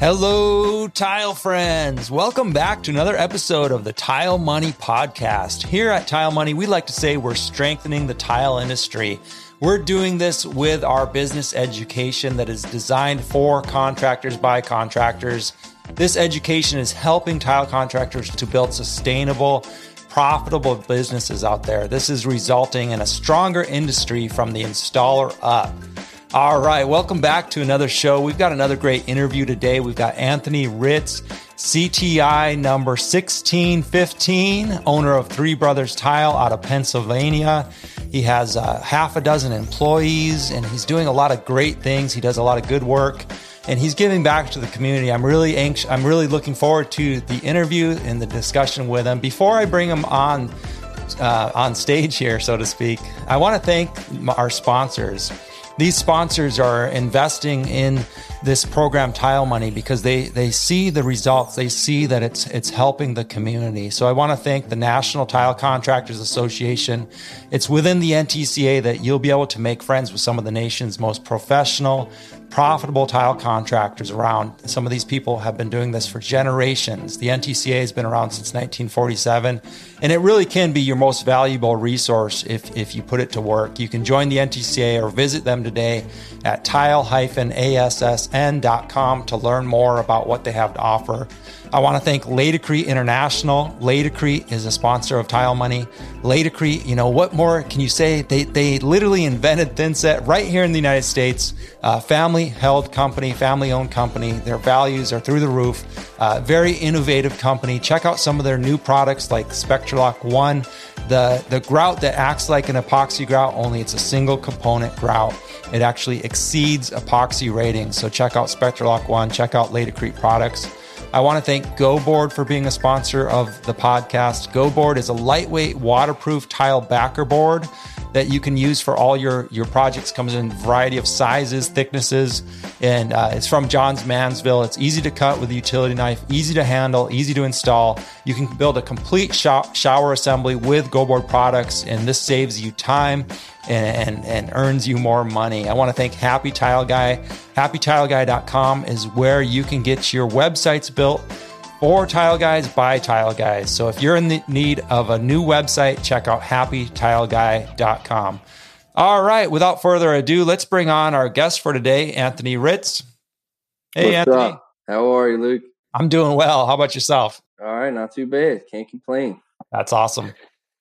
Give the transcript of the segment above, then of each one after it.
Hello, tile friends. Welcome back to another episode of the Tile Money Podcast. Here at Tile Money, we like to say we're strengthening the tile industry. We're doing this with our business education that is designed for contractors by contractors. This education is helping tile contractors to build sustainable, profitable businesses out there. This is resulting in a stronger industry from the installer up. All right, welcome back to another show. We've got another great interview today. We've got Anthony Ritz, CTI number 1615, owner of Three Brothers Tile out of Pennsylvania. He has uh, half a dozen employees and he's doing a lot of great things. He does a lot of good work and he's giving back to the community. I'm really anxious. I'm really looking forward to the interview and the discussion with him. Before I bring him on uh, on stage here, so to speak, I want to thank our sponsors. These sponsors are investing in this program Tile Money because they they see the results. They see that it's it's helping the community. So I want to thank the National Tile Contractors Association. It's within the NTCA that you'll be able to make friends with some of the nation's most professional profitable tile contractors around. Some of these people have been doing this for generations. The NTCA has been around since 1947, and it really can be your most valuable resource if, if you put it to work. You can join the NTCA or visit them today at tile-assn.com to learn more about what they have to offer. I want to thank Laticrete International. Laticrete is a sponsor of Tile Money. Laticrete, you know, what more can you say? They, they literally invented Thinset right here in the United States. Uh, family held company, family owned company. Their values are through the roof. Uh, very innovative company. Check out some of their new products like Spectralock One, the, the grout that acts like an epoxy grout, only it's a single component grout. It actually exceeds epoxy ratings. So check out Spectralock One, check out Laticrete products. I want to thank GoBoard for being a sponsor of the podcast. GoBoard is a lightweight, waterproof tile backer board that you can use for all your your projects. Comes in a variety of sizes, thicknesses, and uh, it's from Johns Manville. It's easy to cut with a utility knife, easy to handle, easy to install. You can build a complete shower assembly with GoBoard products, and this saves you time and, and, and earns you more money. I want to thank Happy Tile Guy. HappyTileGuy.com is where you can get your websites built for Tile Guys by Tile Guys. So if you're in the need of a new website, check out HappyTileGuy.com. All right, without further ado, let's bring on our guest for today, Anthony Ritz. Hey, What's Anthony. Up? How are you, Luke? I'm doing well. How about yourself? All right, not too bad. Can't complain. That's awesome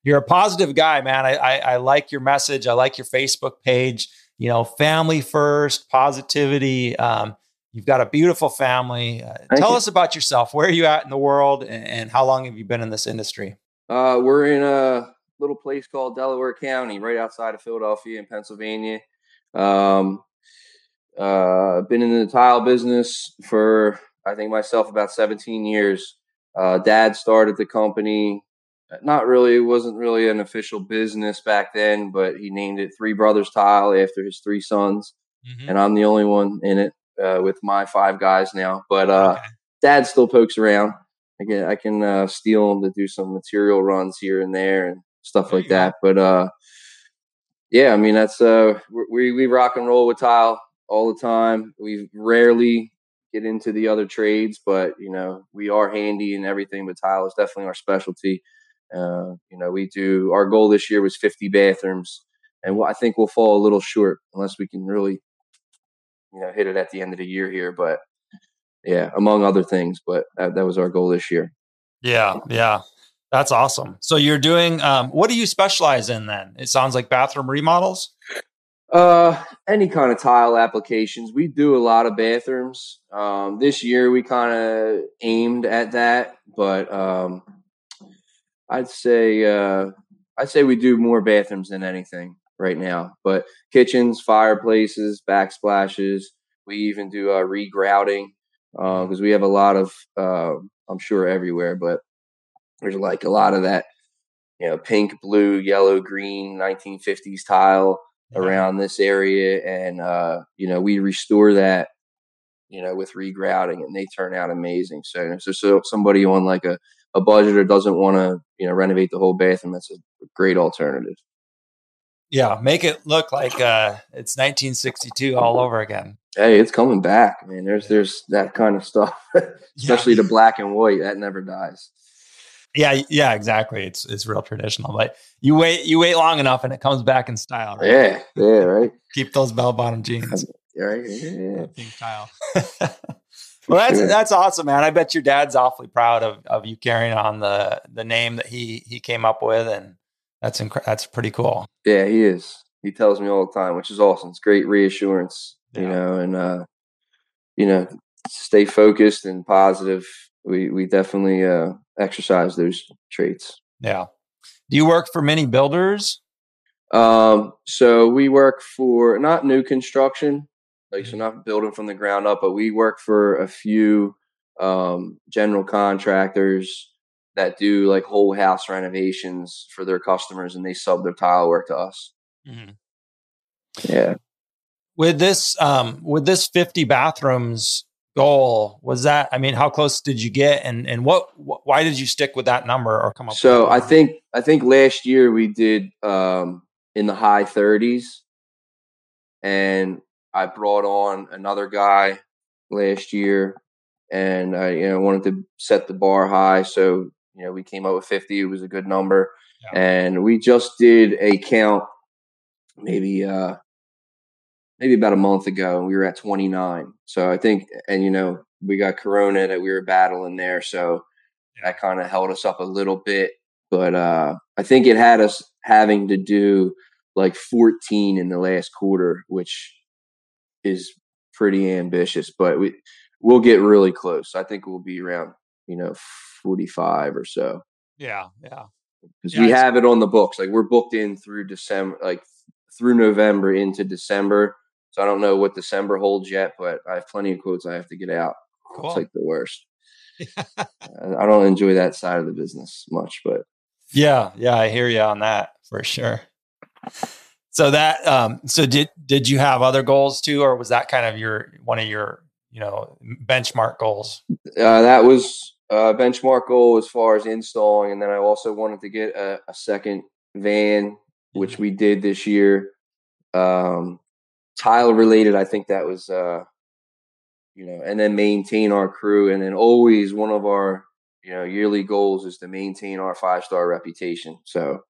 you're a positive guy, man. I, I, I like your message. I like your Facebook page. You know, family first, positivity. Um, you've got a beautiful family. Uh, tell you. us about yourself. Where are you at in the world, and, and how long have you been in this industry? Uh, we're in a little place called Delaware County, right outside of Philadelphia in Pennsylvania. Um, uh, been in the tile business for I think myself about 17 years. Uh, dad started the company not really it wasn't really an official business back then but he named it three brothers tile after his three sons mm-hmm. and i'm the only one in it uh, with my five guys now but uh, okay. dad still pokes around i can i can uh, steal him to do some material runs here and there and stuff there like that go. but uh yeah i mean that's uh we we rock and roll with tile all the time we rarely get into the other trades but you know we are handy and everything but tile is definitely our specialty uh, you know, we do our goal this year was 50 bathrooms, and I think we'll fall a little short unless we can really, you know, hit it at the end of the year here. But yeah, among other things, but that, that was our goal this year. Yeah, yeah, that's awesome. So you're doing um, what do you specialize in then? It sounds like bathroom remodels. Uh, any kind of tile applications. We do a lot of bathrooms. Um, this year we kind of aimed at that, but um, I'd say uh, I'd say we do more bathrooms than anything right now. But kitchens, fireplaces, backsplashes. We even do uh, regrouting because uh, we have a lot of uh, I'm sure everywhere, but there's like a lot of that you know pink, blue, yellow, green 1950s tile around this area, and uh, you know we restore that you know with regrouting, and they turn out amazing. So, so, so somebody on like a a budget or doesn't want to you know renovate the whole bathroom, that's a great alternative. Yeah, make it look like uh, it's 1962 all over again. Hey, it's coming back, man. There's there's that kind of stuff, especially yeah. the black and white that never dies. Yeah, yeah, exactly. It's it's real traditional, but you wait you wait long enough and it comes back in style. Right? Yeah, yeah, right. Keep those bell bottom jeans. Right, yeah, Pink style. well, that's that's awesome, man. I bet your dad's awfully proud of of you carrying on the the name that he he came up with, and that's inc- that's pretty cool. Yeah, he is. He tells me all the time, which is awesome. It's great reassurance, yeah. you know, and uh, you know, stay focused and positive. We we definitely uh, exercise those traits. Yeah. Do you work for many builders? Um, so we work for not new construction, like so mm-hmm. not building from the ground up, but we work for a few um, general contractors that do like whole house renovations for their customers, and they sub their tile work to us. Mm-hmm. Yeah. With this, um, with this fifty bathrooms goal, was that? I mean, how close did you get, and and what? Wh- why did you stick with that number or come up? So I think I think last year we did um, in the high thirties, and I brought on another guy last year, and I you know wanted to set the bar high. So you know we came up with fifty. It was a good number, yeah. and we just did a count maybe uh maybe about a month ago, and we were at twenty nine. So I think, and you know we got Corona that we were battling there, so that kind of held us up a little bit. But uh I think it had us having to do like 14 in the last quarter, which is pretty ambitious, but we we'll get really close. I think we'll be around, you know, 45 or so. Yeah, yeah. Because yeah, we have it on the books. Like we're booked in through December, like through November into December. So I don't know what December holds yet, but I have plenty of quotes I have to get out. Cool. It's like the worst. I don't enjoy that side of the business much, but yeah, yeah, I hear you on that for sure. So that um so did did you have other goals too or was that kind of your one of your, you know, benchmark goals? Uh, that was a benchmark goal as far as installing and then I also wanted to get a, a second van which we did this year. Um tile related, I think that was uh you know, and then maintain our crew and then always one of our you know yearly goals is to maintain our five star reputation. So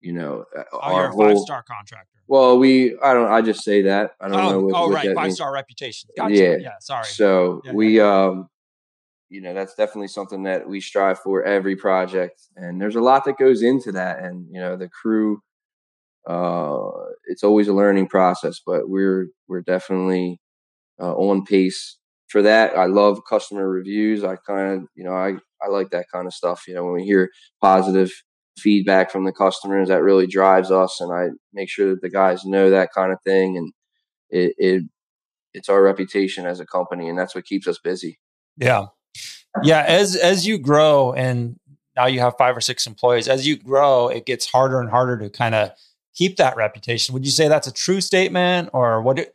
you know, uh, oh, our whole, five star contractor. Well, we I don't I just say that I don't oh, know. What, oh, what right, five star reputation. Gotcha. Yeah, yeah. Sorry. So yeah, we yeah. um, you know, that's definitely something that we strive for every project, and there's a lot that goes into that, and you know, the crew. Uh, it's always a learning process, but we're we're definitely uh, on pace for that. I love customer reviews. I kind of you know I I like that kind of stuff. You know, when we hear positive feedback from the customers that really drives us and i make sure that the guys know that kind of thing and it, it it's our reputation as a company and that's what keeps us busy yeah yeah as as you grow and now you have five or six employees as you grow it gets harder and harder to kind of keep that reputation would you say that's a true statement or what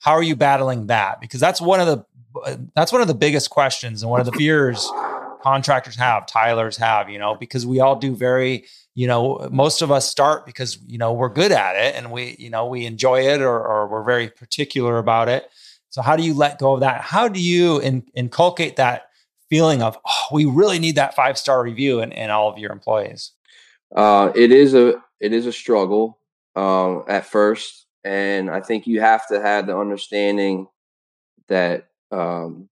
how are you battling that because that's one of the that's one of the biggest questions and one of the fears contractors have, tilers have, you know, because we all do very, you know, most of us start because, you know, we're good at it and we, you know, we enjoy it or, or we're very particular about it. So how do you let go of that? How do you in, inculcate that feeling of, oh, we really need that five star review in, in all of your employees? Uh, it is a, it is a struggle um, at first. And I think you have to have the understanding that um,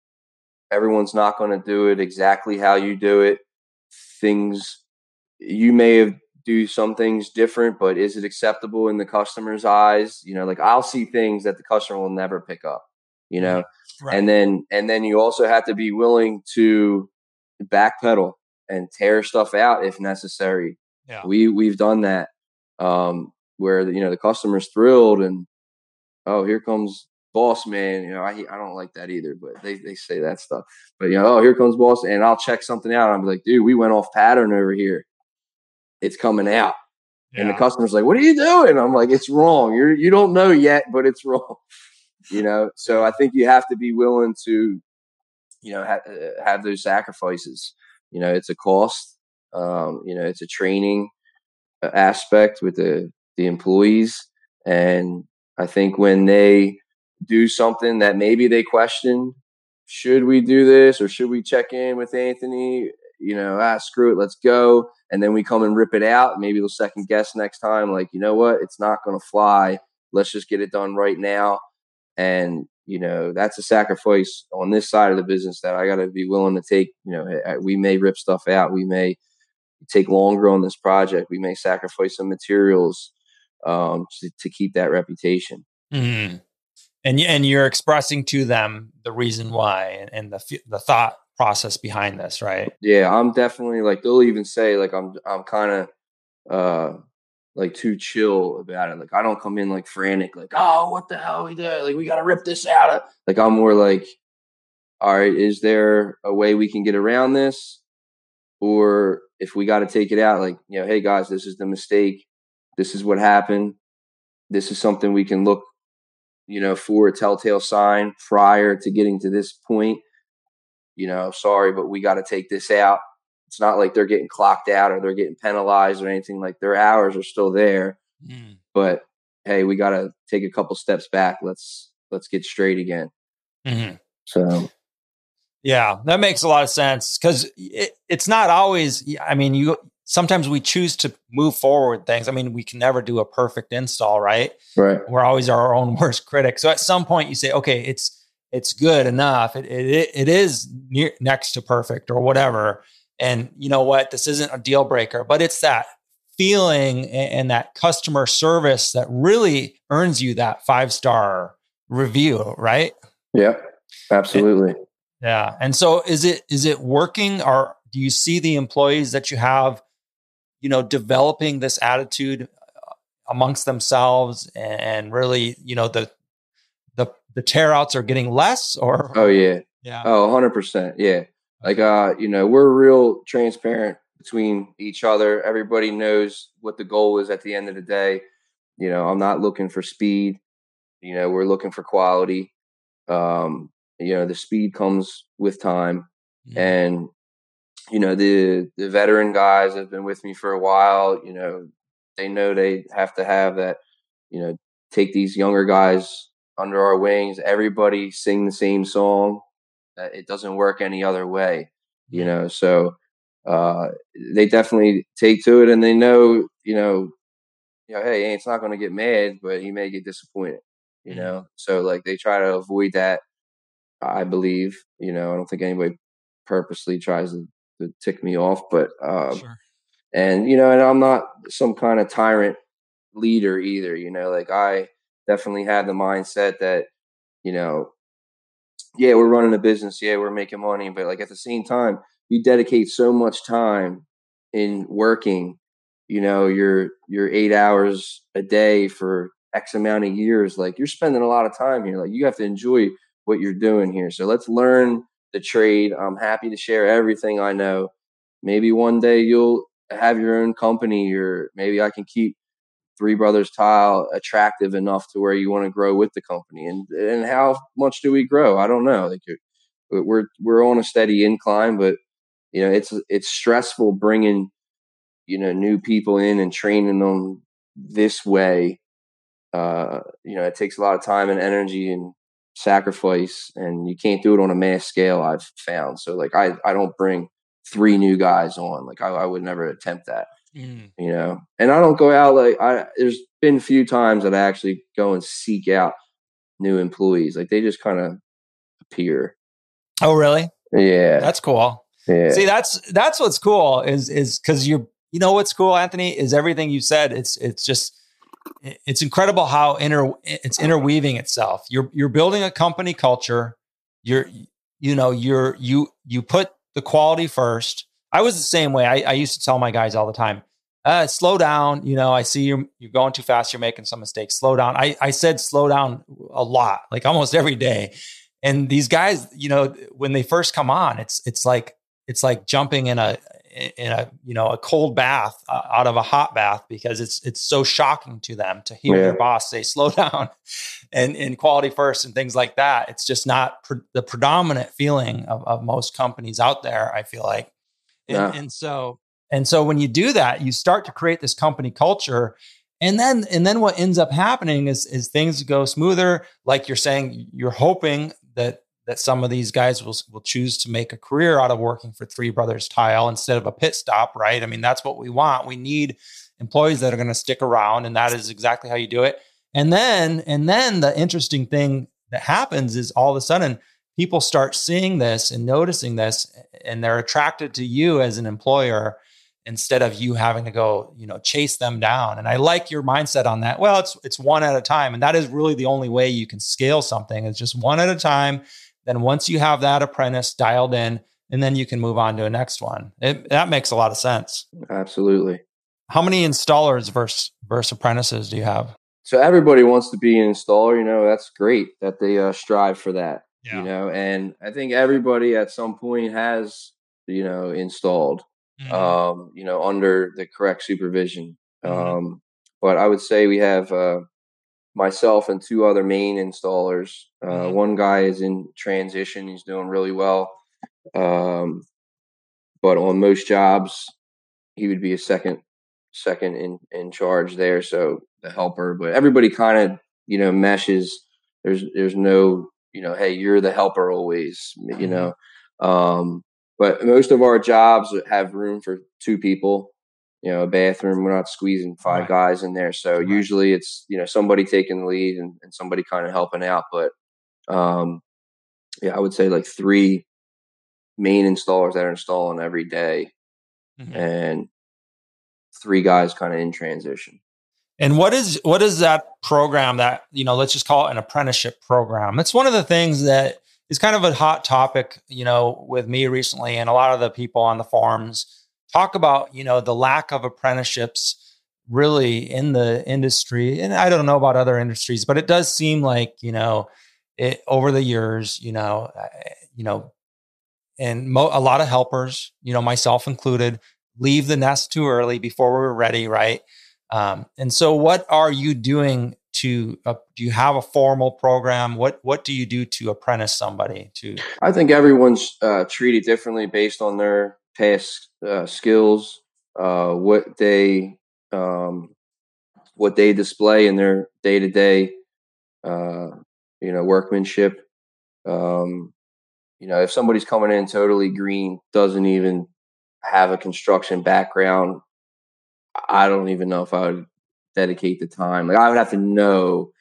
Everyone's not going to do it exactly how you do it. Things you may have do some things different, but is it acceptable in the customer's eyes? You know, like I'll see things that the customer will never pick up, you know. Right. And then and then you also have to be willing to backpedal and tear stuff out if necessary. Yeah. We we've done that um where you know the customer's thrilled and oh here comes boss man, you know, I I don't like that either, but they, they say that stuff. But you know, oh, here comes boss, and I'll check something out. I'm like, dude, we went off pattern over here. It's coming out. Yeah. And the customer's like, "What are you doing?" I'm like, "It's wrong. You're you don't know yet, but it's wrong." You know, so I think you have to be willing to, you know, ha- uh, have those sacrifices. You know, it's a cost. Um, you know, it's a training uh, aspect with the the employees. And I think when they do something that maybe they question, should we do this or should we check in with Anthony? You know, ah, screw it, let's go. And then we come and rip it out. Maybe they'll second guess next time, like, you know what, it's not going to fly. Let's just get it done right now. And, you know, that's a sacrifice on this side of the business that I got to be willing to take. You know, we may rip stuff out. We may take longer on this project. We may sacrifice some materials um, to, to keep that reputation. Mm-hmm. And and you're expressing to them the reason why and, and the the thought process behind this, right? Yeah, I'm definitely like they'll even say like I'm I'm kind of uh like too chill about it. Like I don't come in like frantic, like oh what the hell we did? Like we got to rip this out. Like I'm more like, all right, is there a way we can get around this, or if we got to take it out, like you know, hey guys, this is the mistake this is what happened. This is something we can look, you know, for a telltale sign prior to getting to this point. You know, sorry, but we got to take this out. It's not like they're getting clocked out or they're getting penalized or anything. Like their hours are still there, mm. but hey, we got to take a couple steps back. Let's let's get straight again. Mm-hmm. So yeah, that makes a lot of sense because it, it's not always. I mean, you sometimes we choose to move forward things. I mean, we can never do a perfect install, right? Right. We're always our own worst critic. So at some point you say, okay, it's it's good enough. It it, it is near, next to perfect or whatever. And you know what? This isn't a deal breaker, but it's that feeling and, that customer service that really earns you that five star review, right? Yeah, absolutely. And, yeah. And so is it is it working or do you see the employees that you have you know, developing this attitude uh, amongst themselves and really, you know, the the the tear outs are getting less or Oh yeah. Yeah. Oh, 100%. Yeah. Like uh, you know, we're real transparent between each other. Everybody knows what the goal is at the end of the day. You know, I'm not looking for speed. You know, we're looking for quality. Um, you know, the speed comes with time. Mm-hmm. And you know the the veteran guys have been with me for a while you know they know they have to have that you know take these younger guys under our wings everybody sing the same song it doesn't work any other way you know so uh, they definitely take to it and they know you know you know hey it's not going to get mad but he may get disappointed you mm-hmm. know so like they try to avoid that i believe you know i don't think anybody purposely tries to to tick me off. But um, sure. and you know, and I'm not some kind of tyrant leader either. You know, like I definitely have the mindset that you know, yeah, we're running a business, yeah, we're making money, but like at the same time, you dedicate so much time in working. You know, you're you're eight hours a day for X amount of years. Like you're spending a lot of time here. Like you have to enjoy what you're doing here. So let's learn the trade. I'm happy to share everything I know. Maybe one day you'll have your own company, or maybe I can keep Three Brothers Tile attractive enough to where you want to grow with the company. And and how much do we grow? I don't know. Like we're we're on a steady incline, but you know it's it's stressful bringing you know new people in and training them this way. Uh, you know, it takes a lot of time and energy and sacrifice and you can't do it on a mass scale i've found so like i i don't bring three new guys on like i, I would never attempt that mm. you know and i don't go out like i there's been a few times that i actually go and seek out new employees like they just kind of appear oh really yeah that's cool yeah. see that's that's what's cool is is because you're you know what's cool anthony is everything you said it's it's just it's incredible how inter it's interweaving itself. You're you're building a company culture. You're you know you're you you put the quality first. I was the same way. I, I used to tell my guys all the time, uh, slow down. You know, I see you you're going too fast. You're making some mistakes. Slow down. I I said slow down a lot, like almost every day. And these guys, you know, when they first come on, it's it's like it's like jumping in a in a you know a cold bath uh, out of a hot bath because it's it's so shocking to them to hear yeah. your boss say slow down and in quality first and things like that it's just not the predominant feeling of, of most companies out there i feel like and, yeah. and so and so when you do that you start to create this company culture And then and then what ends up happening is is things go smoother. Like you're saying, you're hoping that that some of these guys will will choose to make a career out of working for Three Brothers Tile instead of a pit stop, right? I mean, that's what we want. We need employees that are going to stick around, and that is exactly how you do it. And then and then the interesting thing that happens is all of a sudden people start seeing this and noticing this, and they're attracted to you as an employer instead of you having to go, you know, chase them down. And I like your mindset on that. Well, it's it's one at a time, and that is really the only way you can scale something. It's just one at a time. Then once you have that apprentice dialed in, and then you can move on to a next one. It, that makes a lot of sense. Absolutely. How many installers versus versus apprentices do you have? So everybody wants to be an installer. You know, that's great that they uh, strive for that. Yeah. You know, and I think everybody at some point has you know installed mm-hmm. um, you know, under the correct supervision. Mm-hmm. Um, but I would say we have uh, myself and two other main installers. Uh, mm-hmm. One guy is in transition; he's doing really well. Um, but on most jobs, he would be a second second in in charge there. So the helper, but everybody kind of you know meshes. There's there's no you know, hey, you're the helper always. You mm-hmm. know, um, but most of our jobs have room for two people. You know, a bathroom. We're not squeezing five right. guys in there. So right. usually it's you know somebody taking the lead and, and somebody kind of helping out. But um, yeah, I would say like three main installers that are installing every day, mm-hmm. and three guys kind of in transition. And what is what is that program that you know? Let's just call it an apprenticeship program. It's one of the things that is kind of a hot topic, you know, with me recently and a lot of the people on the forums talk about, you know, the lack of apprenticeships really in the industry. And I don't know about other industries, but it does seem like, you know, it over the years, you know, you know, and mo- a lot of helpers, you know, myself included, leave the nest too early before we're ready, right? Um, and so, what are you doing to uh, do you have a formal program? What what do you do to apprentice somebody to? I think everyone's uh, treated differently based on their past uh, skills uh, what they um, what they display in their day-to-day uh, you know workmanship. Um, you know if somebody's coming in totally green doesn't even have a construction background i don't even know if i would dedicate the time. Like I would have to know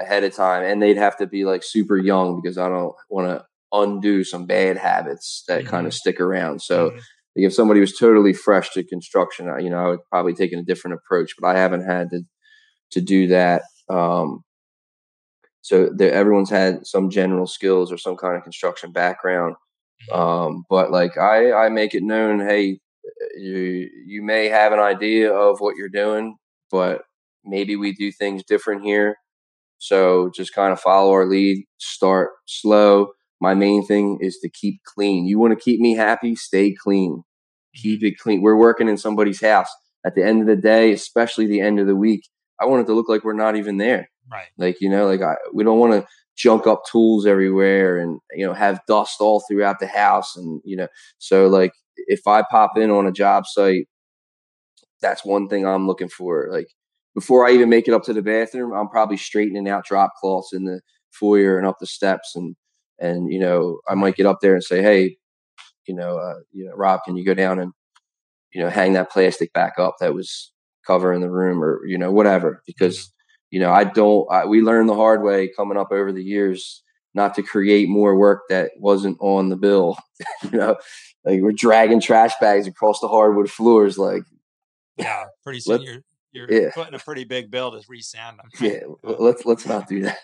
ahead of time, and they'd have to be like super young because I don't want to undo some bad habits that mm-hmm. kind of stick around. So. Mm-hmm. Like if somebody was totally fresh to construction, you know, I would probably take a different approach, but I haven't had to to do that. Um, so there, everyone's had some general skills or some kind of construction background. Mm-hmm. Um, but like I, I make it known, hey, you you may have an idea of what you're doing, but maybe we do things different here. So just kind of follow our lead, start slow. My main thing is to keep clean. You want to keep me happy, stay clean. Keep mm-hmm. it clean. We're working in somebody's house. At the end of the day, especially the end of the week, I want it to look like we're not even there. Right. Like, you know, like I, we don't want to junk up tools everywhere and, you know, have dust all throughout the house. And, you know, so like if I pop in on a job site that's one thing I'm looking for. Like before I even make it up to the bathroom, I'm probably straightening out drop cloths in the foyer and up the steps, and and you know I might get up there and say, hey, you know, uh, you know, Rob, can you go down and you know hang that plastic back up that was covering the room or you know whatever because you know I don't. I, we learned the hard way coming up over the years not to create more work that wasn't on the bill. you know, like we're dragging trash bags across the hardwood floors, like yeah, pretty soon you're you're yeah. putting a pretty big bill to resand them. Yeah, let's let's not do that.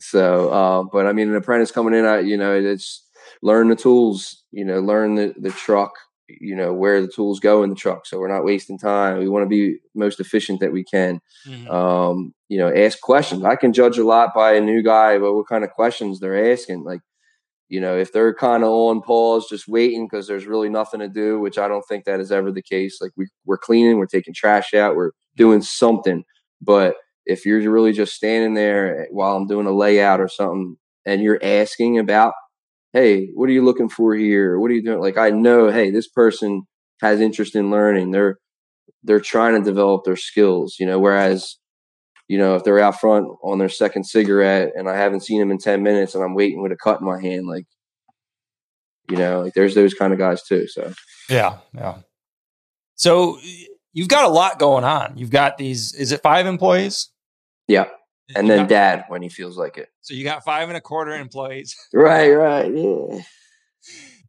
So, um, but I mean, an apprentice coming in, I, you know, it's learn the tools, you know, learn the the truck, you know, where the tools go in the truck, so we're not wasting time. We want to be most efficient that we can. Mm-hmm. Um, you know, ask questions. I can judge a lot by a new guy, but what kind of questions they're asking, like you know, if they're kind of on pause, just waiting because there's really nothing to do, which I don't think that is ever the case. Like we we're cleaning, we're taking trash out, we're doing something. But if you're really just standing there eh, while I'm doing a layout or something, and you're asking about, hey, what are you looking for here? What are you doing? Like I know, hey, this person has interest in learning. They're they're trying to develop their skills, you know, whereas, you know, if they're out front on their second cigarette and I haven't seen them in 10 minutes and I'm waiting with a cut in my hand, like, you know, like there's those kind of guys too. So, yeah. Yeah. So you've got a lot going on. You've got these, is it five employees? Yeah. And you then got, dad when he feels like it. So you got five and a quarter employees. right, right. Yeah.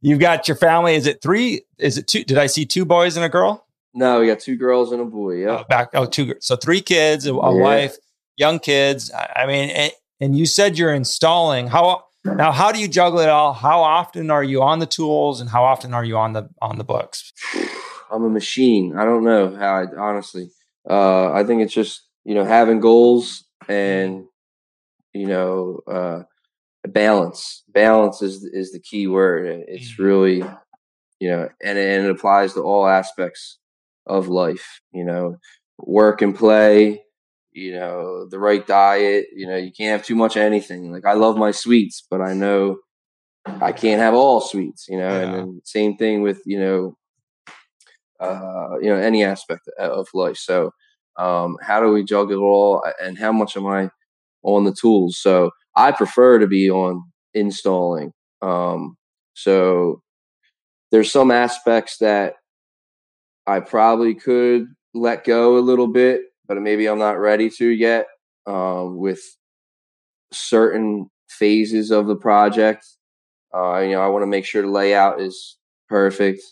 You've got your family. Is it three? Is it two? Did I see two boys and a girl? No, we got two girls and a boy. Yeah. Oh, back. Oh, two. So three kids, a, a yeah. wife, young kids. I mean, and, and you said you're installing. How now? How do you juggle it all? How often are you on the tools, and how often are you on the on the books? I'm a machine. I don't know how. I honestly, uh, I think it's just you know having goals and you know uh, balance. Balance is is the key word. It's mm-hmm. really you know, and, and it applies to all aspects of life. You know, work and play. You know, the right diet. You know, you can't have too much of anything. Like I love my sweets, but I know I can't have all sweets. You know, yeah. and then same thing with you know, uh, you know, any aspect of life. So, um, how do we juggle it all, and how much am I on the tools? So, I prefer to be on installing. Um, so, there's some aspects that I probably could let go a little bit, but maybe I'm not ready to yet um, with certain phases of the project. Uh, you know, I want to make sure the layout is perfect.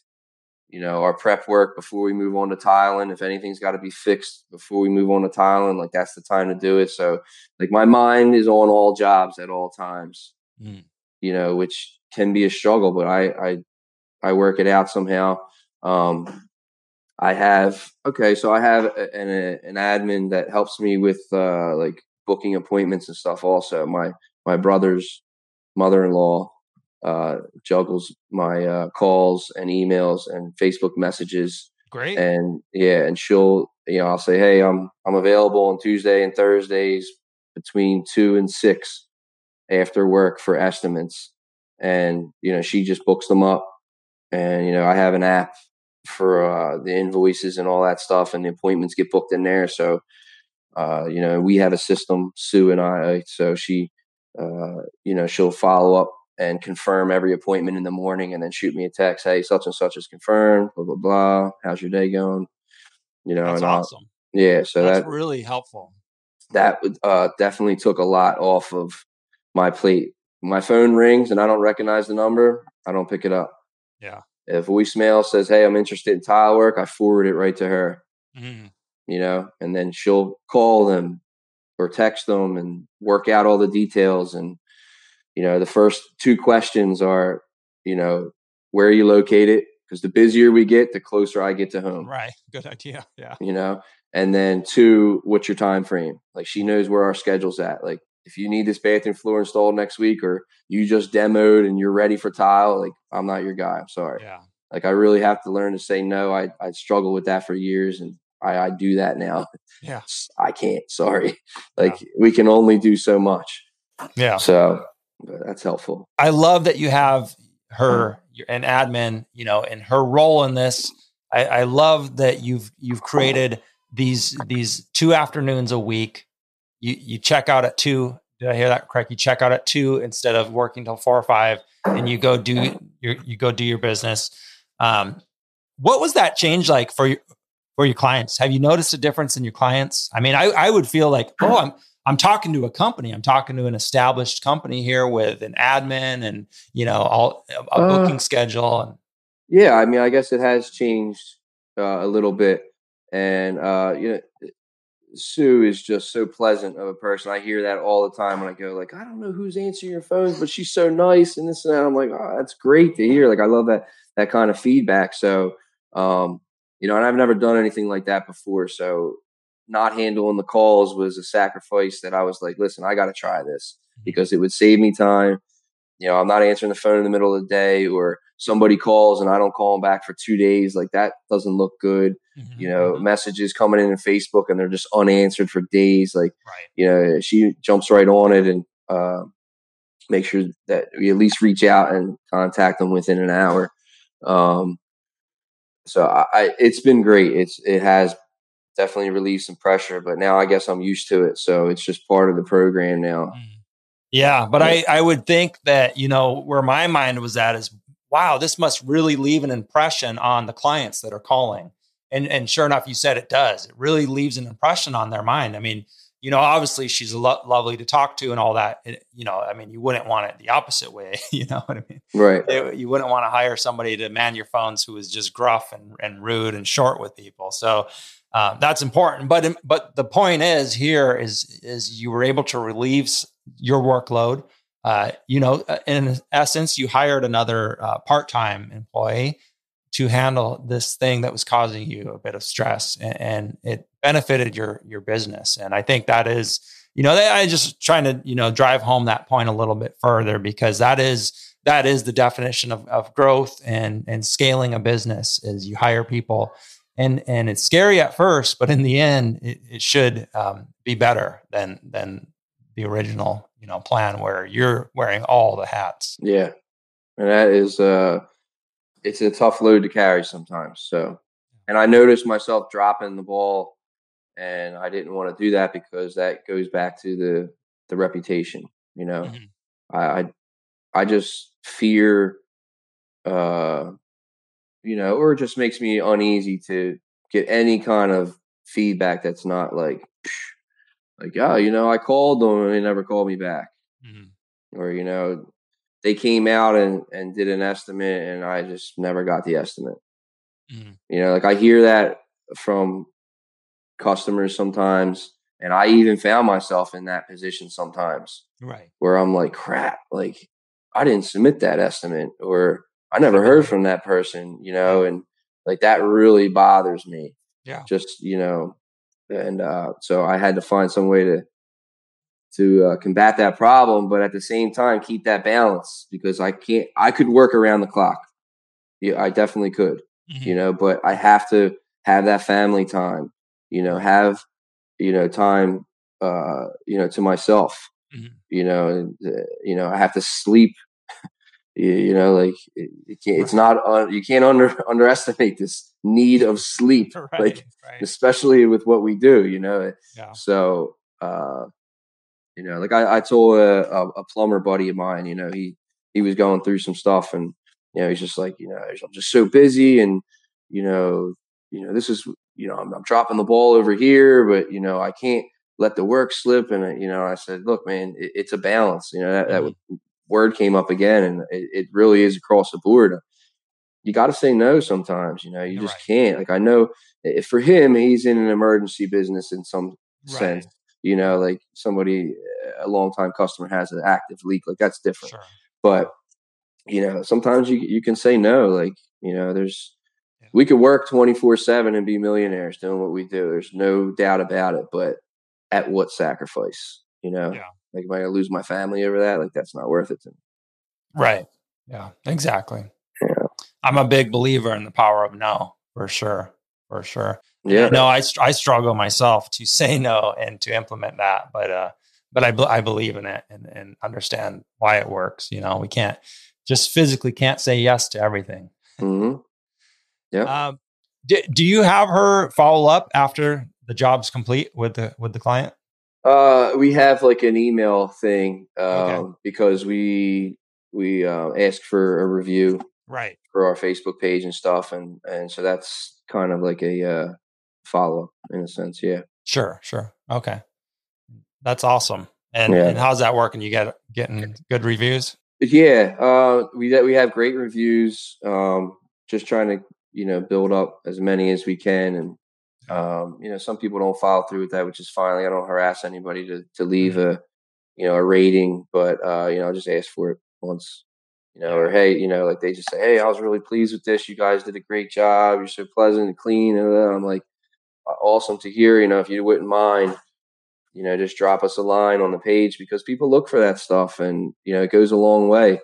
You know, our prep work before we move on to tiling. If anything's got to be fixed before we move on to tiling, like that's the time to do it. So, like, my mind is on all jobs at all times. Mm. You know, which can be a struggle, but I I I work it out somehow. Um, I have okay, so I have an an admin that helps me with uh, like booking appointments and stuff. Also, my my brother's mother in law uh, juggles my uh, calls and emails and Facebook messages. Great. And yeah, and she'll you know I'll say, hey, I'm I'm available on Tuesday and Thursdays between two and six after work for estimates, and you know she just books them up, and you know I have an app for uh, the invoices and all that stuff, and the appointments get booked in there. So, uh, you know, we have a system, Sue and I. So she, uh, you know, she'll follow up and confirm every appointment in the morning, and then shoot me a text, "Hey, such and such is confirmed." Blah blah blah. How's your day going? You know, that's awesome. yeah, so that's that really helpful. That uh, definitely took a lot off of my plate. My phone rings and I don't recognize the number. I don't pick it up. Yeah. If voicemail says, "Hey, I'm interested in tile work," I forward it right to her. Mm-hmm. You know, and then she'll call them or text them and work out all the details. And you know, the first two questions are, you know, where are you located? Because the busier we get, the closer I get to home. Right. Good idea. Yeah. You know, and then two, what's your time frame? Like she knows where our schedule's at. Like if you need this bathroom floor installed next week or you just demoed and you're ready for tile, like I'm not your guy. I'm sorry. Yeah. Like I really have to learn to say no. I I struggled with that for years and I, I do that now. Yeah. I can't. Sorry. Like yeah. we can only do so much. Yeah. So that's helpful. I love that you have her hmm. an admin, you know, and her role in this. I, I love that you've you've created these these two afternoons a week you you check out at two. Did I hear that correct? You check out at two instead of working till four or five, and you go do your you go do your business. Um, what was that change like for your for your clients? Have you noticed a difference in your clients? I mean, I I would feel like oh I'm I'm talking to a company. I'm talking to an established company here with an admin and you know all a uh, booking schedule and yeah. I mean, I guess it has changed uh, a little bit, and uh, you know Sue is just so pleasant of a person. I hear that all the time when I go, like, I don't know who's answering your phones, but she's so nice and this and that. I'm like, oh, that's great to hear. Like, I love that that kind of feedback. So, um, you know, and I've never done anything like that before. So, not handling the calls was a sacrifice that I was like, listen, I got to try this mm-hmm. because it would save me time. You know, I'm not answering the phone in the middle of the day or somebody calls and I don't call them back for two days. Like that doesn't look good. Mm-hmm. You know, mm-hmm. messages coming in in Facebook and they're just unanswered for days. Like, right. you know, she jumps right on it and uh, make sure that we at least reach out and contact them within an hour. Um, so I, I, it's been great. It's it has definitely relieved some pressure, but now I guess I'm used to it. So it's just part of the program now. Mm. Yeah, but I I would think that you know where my mind was at is wow, this must really leave an impression on the clients that are calling. And and sure enough, you said it does. It really leaves an impression on their mind. I mean, you know, obviously she's lo- lovely to talk to and all that. It, you know, I mean, you wouldn't want it the opposite way. You know what I mean? Right. It, you wouldn't want to hire somebody to man your phones who is just gruff and, and rude and short with people. So uh, that's important. But but the point is here is is you were able to relieve your workload. Uh, you know, uh, in essence, you hired another uh, part time employee to handle this thing that was causing you a bit of stress and, and, it benefited your your business and i think that is you know i just trying to you know drive home that point a little bit further because that is that is the definition of, of growth and and scaling a business is you hire people and and it's scary at first but in the end it, it should um, be better than than the original you know plan where you're wearing all the hats yeah and that is uh it's a tough load to carry sometimes. So, and I noticed myself dropping the ball, and I didn't want to do that because that goes back to the the reputation. You know, mm-hmm. I, I I just fear, uh, you know, or it just makes me uneasy to get any kind of feedback that's not like, like, oh, you know, I called them and they never called me back, mm-hmm. or you know, they came out and, and did an estimate and I just never got the estimate. Mm. You know, like I hear that from customers sometimes. And I even found myself in that position sometimes. Right. Where I'm like, crap, like I didn't submit that estimate or I never heard from that person, you know, and like that really bothers me. Yeah. Just, you know, and uh, so I had to find some way to to uh, combat that problem, but at the same time keep that balance because I can't. I could work around the clock. Yeah, I definitely could. Mm-hmm. You know, but I have to have that family time. You know, have you know time. Uh, you know, to myself. Mm-hmm. You know, and, uh, you know, I have to sleep. You, you, know, like it, it it's not. Uh, you can't under underestimate this need of sleep. right, like right. especially with what we do. You know, yeah. so. uh you know, like I, I told a, a, plumber buddy of mine, you know, he he was going through some stuff, and you know, he's just like, you know, I'm just so busy, and you know, you know, this is, you know, I'm, I'm dropping the ball over here, but you know, I can't let the work slip. And uh, you know, I said, look, man, it, it's a balance. You know, that, mm-hmm. that word came up again, and it, it really is across the board. You got to say no sometimes. You know, you You're just right. can't. Like I know, for him, he's in an emergency business in some right. sense you know, like somebody, a long time customer has an active leak, like that's different. Sure. But, you know, sometimes you, you can say no, like, you know, there's, yeah. we could work 24 seven and be millionaires doing what we do. There's no doubt about it. But at what sacrifice, you know, yeah. Like am I going to lose my family over that? Like that's not worth it to me. Right. Yeah, exactly. Yeah. I'm a big believer in the power of no for sure. For sure. Yeah. No, I, I struggle myself to say no and to implement that, but, uh, but I, I believe in it and, and understand why it works. You know, we can't just physically can't say yes to everything. Mm-hmm. Yeah. Um, do, do you have her follow up after the job's complete with the, with the client? Uh, we have like an email thing, um, okay. because we, we, uh, ask for a review right for our Facebook page and stuff. And, and so that's kind of like a, uh, follow in a sense. Yeah. Sure. Sure. Okay. That's awesome. And, yeah. and how's that working? You get getting good reviews? Yeah. Uh, we, that we have great reviews. Um, just trying to, you know, build up as many as we can. And, um, you know, some people don't follow through with that, which is fine. Like, I don't harass anybody to, to leave mm-hmm. a, you know, a rating, but, uh, you know, I'll just ask for it once, you know, or hey, you know, like they just say, hey, I was really pleased with this. You guys did a great job. You're so pleasant and clean. And I'm like, awesome to hear. You know, if you wouldn't mind, you know, just drop us a line on the page because people look for that stuff, and you know, it goes a long way.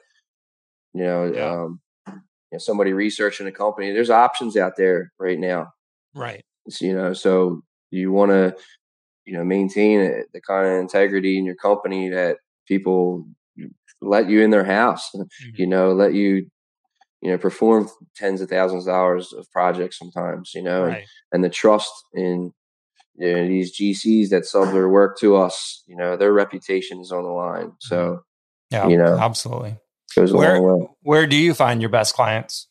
You know, yeah. um, you know, somebody researching a company. There's options out there right now. Right. So, you know, so you want to, you know, maintain the kind of integrity in your company that people let you in their house. Mm-hmm. You know, let you you know, perform tens of thousands of hours of projects sometimes, you know, right. and, and the trust in you know, these GCs that sub their work to us, you know, their reputation is on the line. Mm-hmm. So, yeah, you know, absolutely. where, Where do you find your best clients?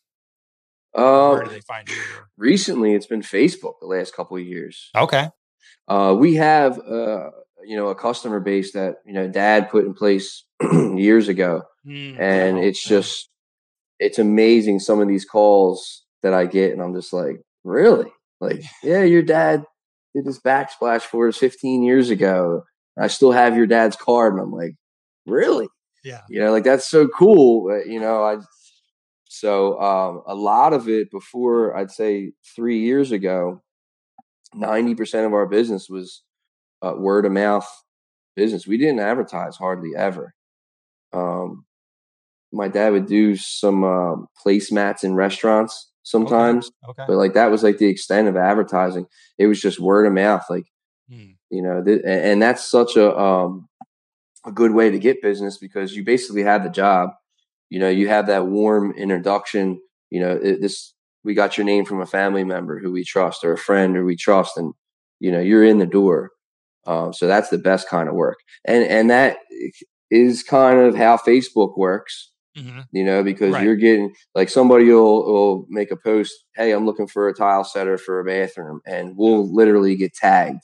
Uh, where do they find you? Recently, it's been Facebook the last couple of years. Okay. Uh, we have, uh, you know, a customer base that, you know, dad put in place years ago. Mm, and it's just, it's amazing some of these calls that I get. And I'm just like, really? Like, yeah, your dad did this backsplash for us 15 years ago. I still have your dad's card. And I'm like, really? Yeah. You know, like that's so cool. You know, I, so um, a lot of it before I'd say three years ago, 90% of our business was uh, word of mouth business. We didn't advertise hardly ever. Um, my dad would do some uh, placemats in restaurants sometimes. Okay. okay. But like that was like the extent of advertising. It was just word of mouth. Like, hmm. you know, th- and that's such a, um, a good way to get business because you basically have the job. You know, you have that warm introduction. You know, it, this, we got your name from a family member who we trust or a friend who we trust. And, you know, you're in the door. Um, so that's the best kind of work. And, and that is kind of how Facebook works Mm-hmm. You know, because right. you're getting like somebody will, will make a post, hey, I'm looking for a tile setter for a bathroom, and we'll literally get tagged,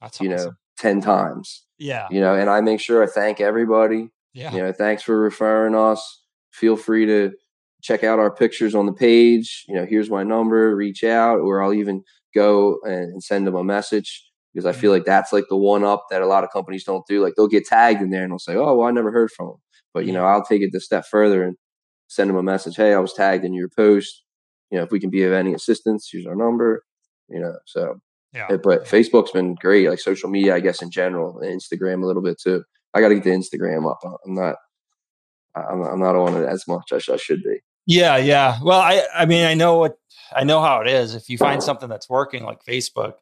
That's you awesome. know, 10 times. Yeah. You know, and I make sure I thank everybody. Yeah. You know, thanks for referring us. Feel free to check out our pictures on the page. You know, here's my number, reach out, or I'll even go and send them a message because I feel mm-hmm. like that's like the one up that a lot of companies don't do. Like they'll get tagged in there and they'll say, "Oh, well, I never heard from them." But you know, I'll take it a step further and send them a message. Hey, I was tagged in your post. You know, if we can be of any assistance, here's our number. You know, so yeah. But Facebook's been great, like social media, I guess in general, Instagram a little bit too. I got to get the Instagram up. I'm not, I'm, I'm not on it as much as I should be. Yeah, yeah. Well, I, I mean, I know what, I know how it is. If you find something that's working, like Facebook,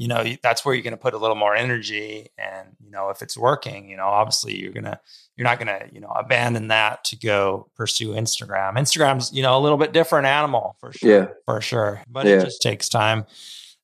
you know that's where you're going to put a little more energy and you know if it's working you know obviously you're going to you're not going to you know abandon that to go pursue instagram instagram's you know a little bit different animal for sure yeah. for sure but yeah. it just takes time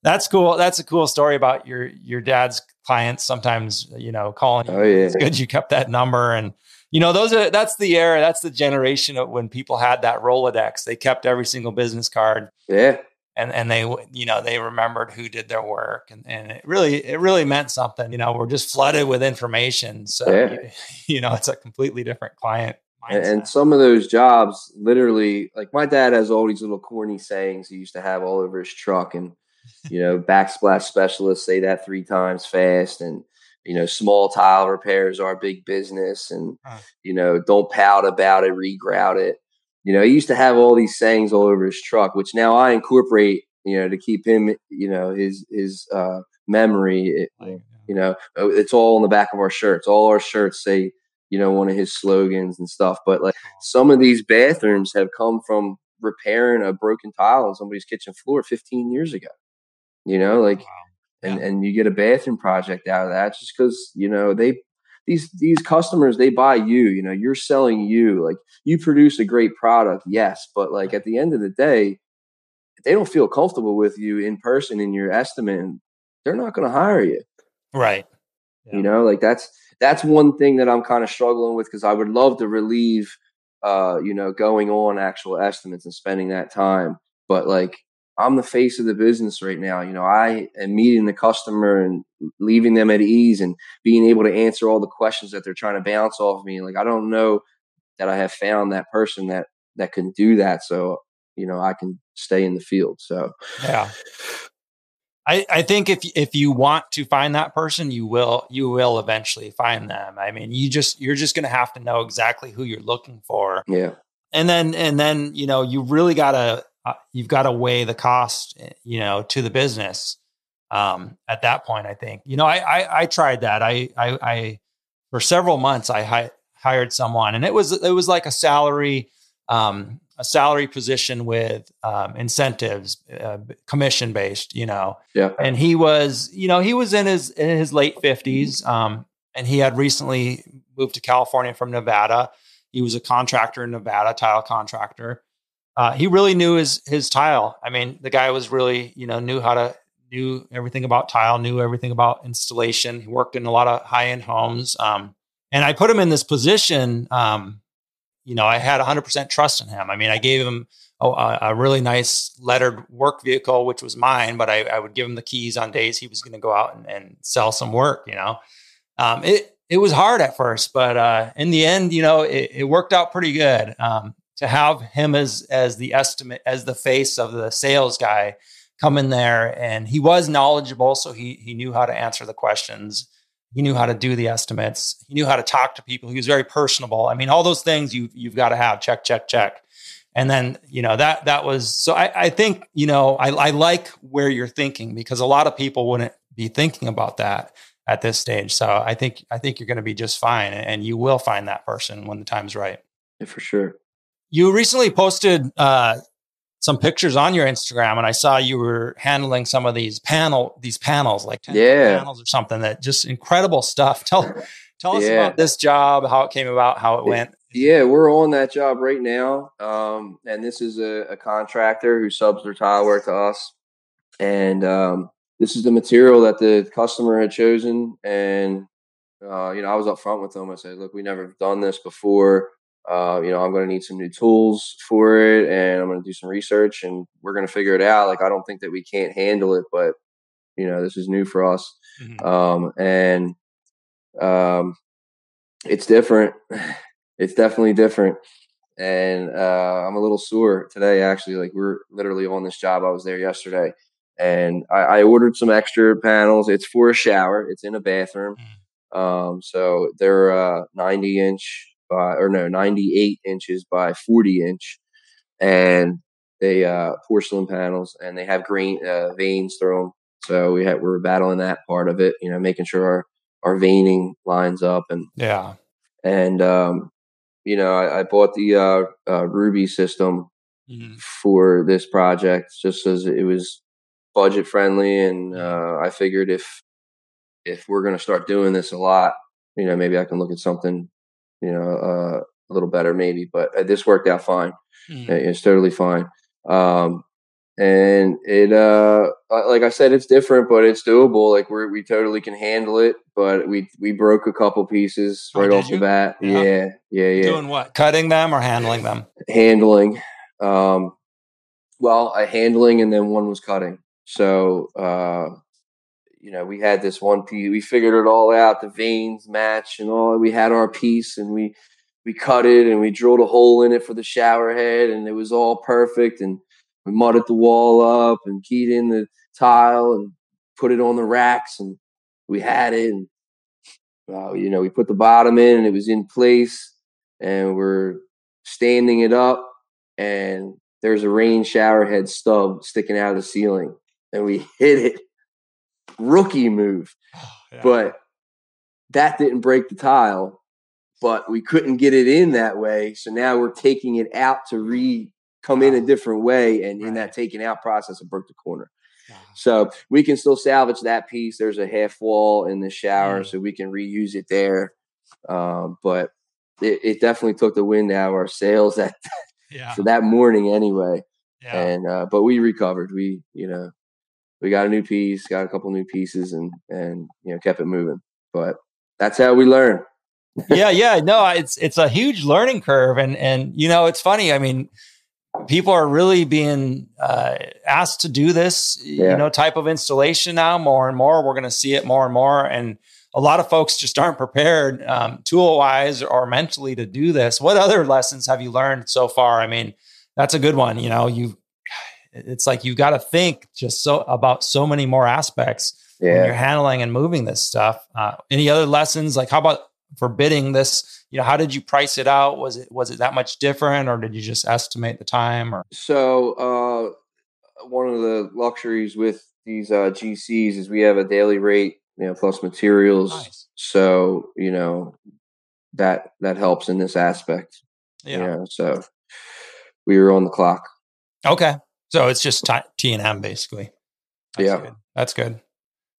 that's cool that's a cool story about your your dad's clients sometimes you know calling oh, yeah. it's good you kept that number and you know those are that's the era that's the generation of when people had that rolodex. They kept every single business card. Yeah. And and they you know they remembered who did their work. And, and it really it really meant something. You know we're just flooded with information. So yeah. you, you, know it's a completely different client mindset. and some of those jobs literally like my dad has all these little corny sayings he used to have all over his truck. And you know backsplash specialists say that three times fast. And you know small tile repairs are a big business and you know don't pout about it regrout it you know, he used to have all these sayings all over his truck, which now I incorporate, you know, to keep him, you know, his his uh, memory. It, you know, uh, it's all on the back of our shirts. All our shirts say, you know, one of his slogans and stuff. But like some of these bathrooms have come from repairing a broken tile on somebody's kitchen floor 15 years ago. You know, like, wow. And and you get a bathroom project out of that just because you know they these these customers they buy you you know you're selling you like you produce a great product yes but like at the end of the day they don't feel comfortable with you in person in your estimate they're not going to hire you. Right. Yeah. you know like that's that's one thing that i'm kind of struggling with because i would love to relieve uh you know going on actual estimates and spending that time but like I'm the face of the business right now. You know, I am meeting the customer and leaving them at ease and being able to answer all the questions that they're trying to bounce off me. Like I don't know that I have found that person that that can do that. So, you know, I can stay in the field. So yeah. I, I think if if you want to find that person, you will you will eventually find them. I mean, you just you're just gonna have to know exactly who you're looking for. Yeah. And then and then, you know, you really gotta uh, you've got to weigh the cost, eh, you know, to the business. Um, at that point, I think, you know, I, I, I tried that. I, I, I, for several months, I hi- hired someone and it was, it was like a salary, um, a salary position with um, incentives, uh, commission based, you know. Yeah. And he was, you know, he was in his in his late fifties, um, and he had recently moved to California from Nevada. He was a contractor in Nevada, tile contractor, uh, he really knew his his tile. I mean, the guy was really you know knew how to knew everything about tile, knew everything about installation. He worked in a lot of high end homes, um, and I put him in this position. Um, you know, I had 100% trust in him. I mean, I gave him a, a really nice lettered work vehicle, which was mine, but I, I would give him the keys on days he was going to go out and, and, sell some work. You know, um, it it was hard at first, but uh, in the end, you know, it, it worked out pretty good. Um, to have him as as the estimate as the face of the sales guy come in there, and he was knowledgeable, so he he knew how to answer the questions. He knew how to do the estimates. He knew how to talk to people. He was very personable. I mean, all those things you you've got to have. Check, check, check. And then you know that that was so. I, I think you know I, I like where you're thinking because a lot of people wouldn't be thinking about that at this stage. So I think I think you're going to be just fine, and you will find that person when the time's right. Yeah, for sure. You recently posted uh, some pictures on your Instagram, and I saw you were handling some of these panel these panels, like yeah. panels or something. That just incredible stuff. Tell tell us yeah. about this job, how it came about, how it went. Yeah, we're on that job right now, um, and this is a, a, contractor who subs their tile work to us, and um, this is the material that the customer had chosen. And uh, you know, I was up front with them. I said, "Look, we never done this before." Uh, you know, I'm going to need some new tools for it and I'm going to do some research and we're going to figure it out. Like, I don't think that we can't handle it, but, you know, this is new for us. Mm-hmm. Um, and um, it's different. it's definitely different. And uh, I'm a little sore today, actually. Like, we're literally on this job. I was there yesterday and I, I ordered some extra panels. It's for a shower, it's in a bathroom. Mm-hmm. Um, so they're uh, 90 inch by, or no, 98 inches by 40 inch. And they, uh, porcelain panels and they have green, uh, veins through them. So we had, we're battling that part of it, you know, making sure our, our veining lines up and, yeah. And, um, you know, I, I bought the, uh, uh Rubi system mm-hmm. for this project just as it was budget friendly. And, uh, I figured if, if we're going to start doing this a lot, you know, maybe I can look at something you know, uh, a little better maybe, but uh, this worked out fine. Mm. It's totally fine. Um, and it, uh, uh, like I said, it's different, but it's doable. Like we we totally can handle it, but we, we broke a couple pieces oh, right off you? the bat. Yeah. yeah. Yeah. Yeah. Doing what? Cutting them or handling them? Handling. Um, well, a handling and then one was cutting. So, uh, you know, we had this one piece. We figured it all out. The veins match and all. We had our piece, and we we cut it and we drilled a hole in it for the shower head, and it was all perfect. And we mudded the wall up and keyed in the tile and put it on the racks, and we had it. And uh, you know, we put the bottom in, and it was in place. And we're standing it up, and there's a rain shower head stub sticking out of the ceiling, and we hit it rookie move. yeah. But that didn't break the tile, but we couldn't get it in that way. So now we're taking it out to re come wow. in a different way. And right. in that taking out process, it broke the corner. So we can still salvage that piece. There's a half wall in the shower, mm. so we can reuse it there. Um, but it, it, definitely took the wind out of our sails that yeah. for that morning anyway. Yeah. And uh, but we recovered. We you know we got a new piece, got a couple new pieces, and and you know kept it moving. But that's how we learn. yeah, yeah, no, it's it's a huge learning curve, and and you know it's funny. I mean, people are really being uh, asked to do this, yeah. you know, type of installation now more and more. We're going to see it more and more, and a lot of folks just aren't prepared, um, tool wise or mentally, to do this. What other lessons have you learned so far? I mean, that's a good one. You know, you it's like you've got to think just so about so many more aspects yeah. when you're handling and moving this stuff. Uh, any other lessons? Like how about for bidding this? You know, how did you price it out? Was it was it that much different, or did you just estimate the time? Or so uh, one of the luxuries with these uh, GCs is we have a daily rate, you know, plus materials. Nice. So you know that that helps in this aspect. Yeah. You know, so we were on the clock. Okay. So it's just T and M basically. That's yeah, good. that's good.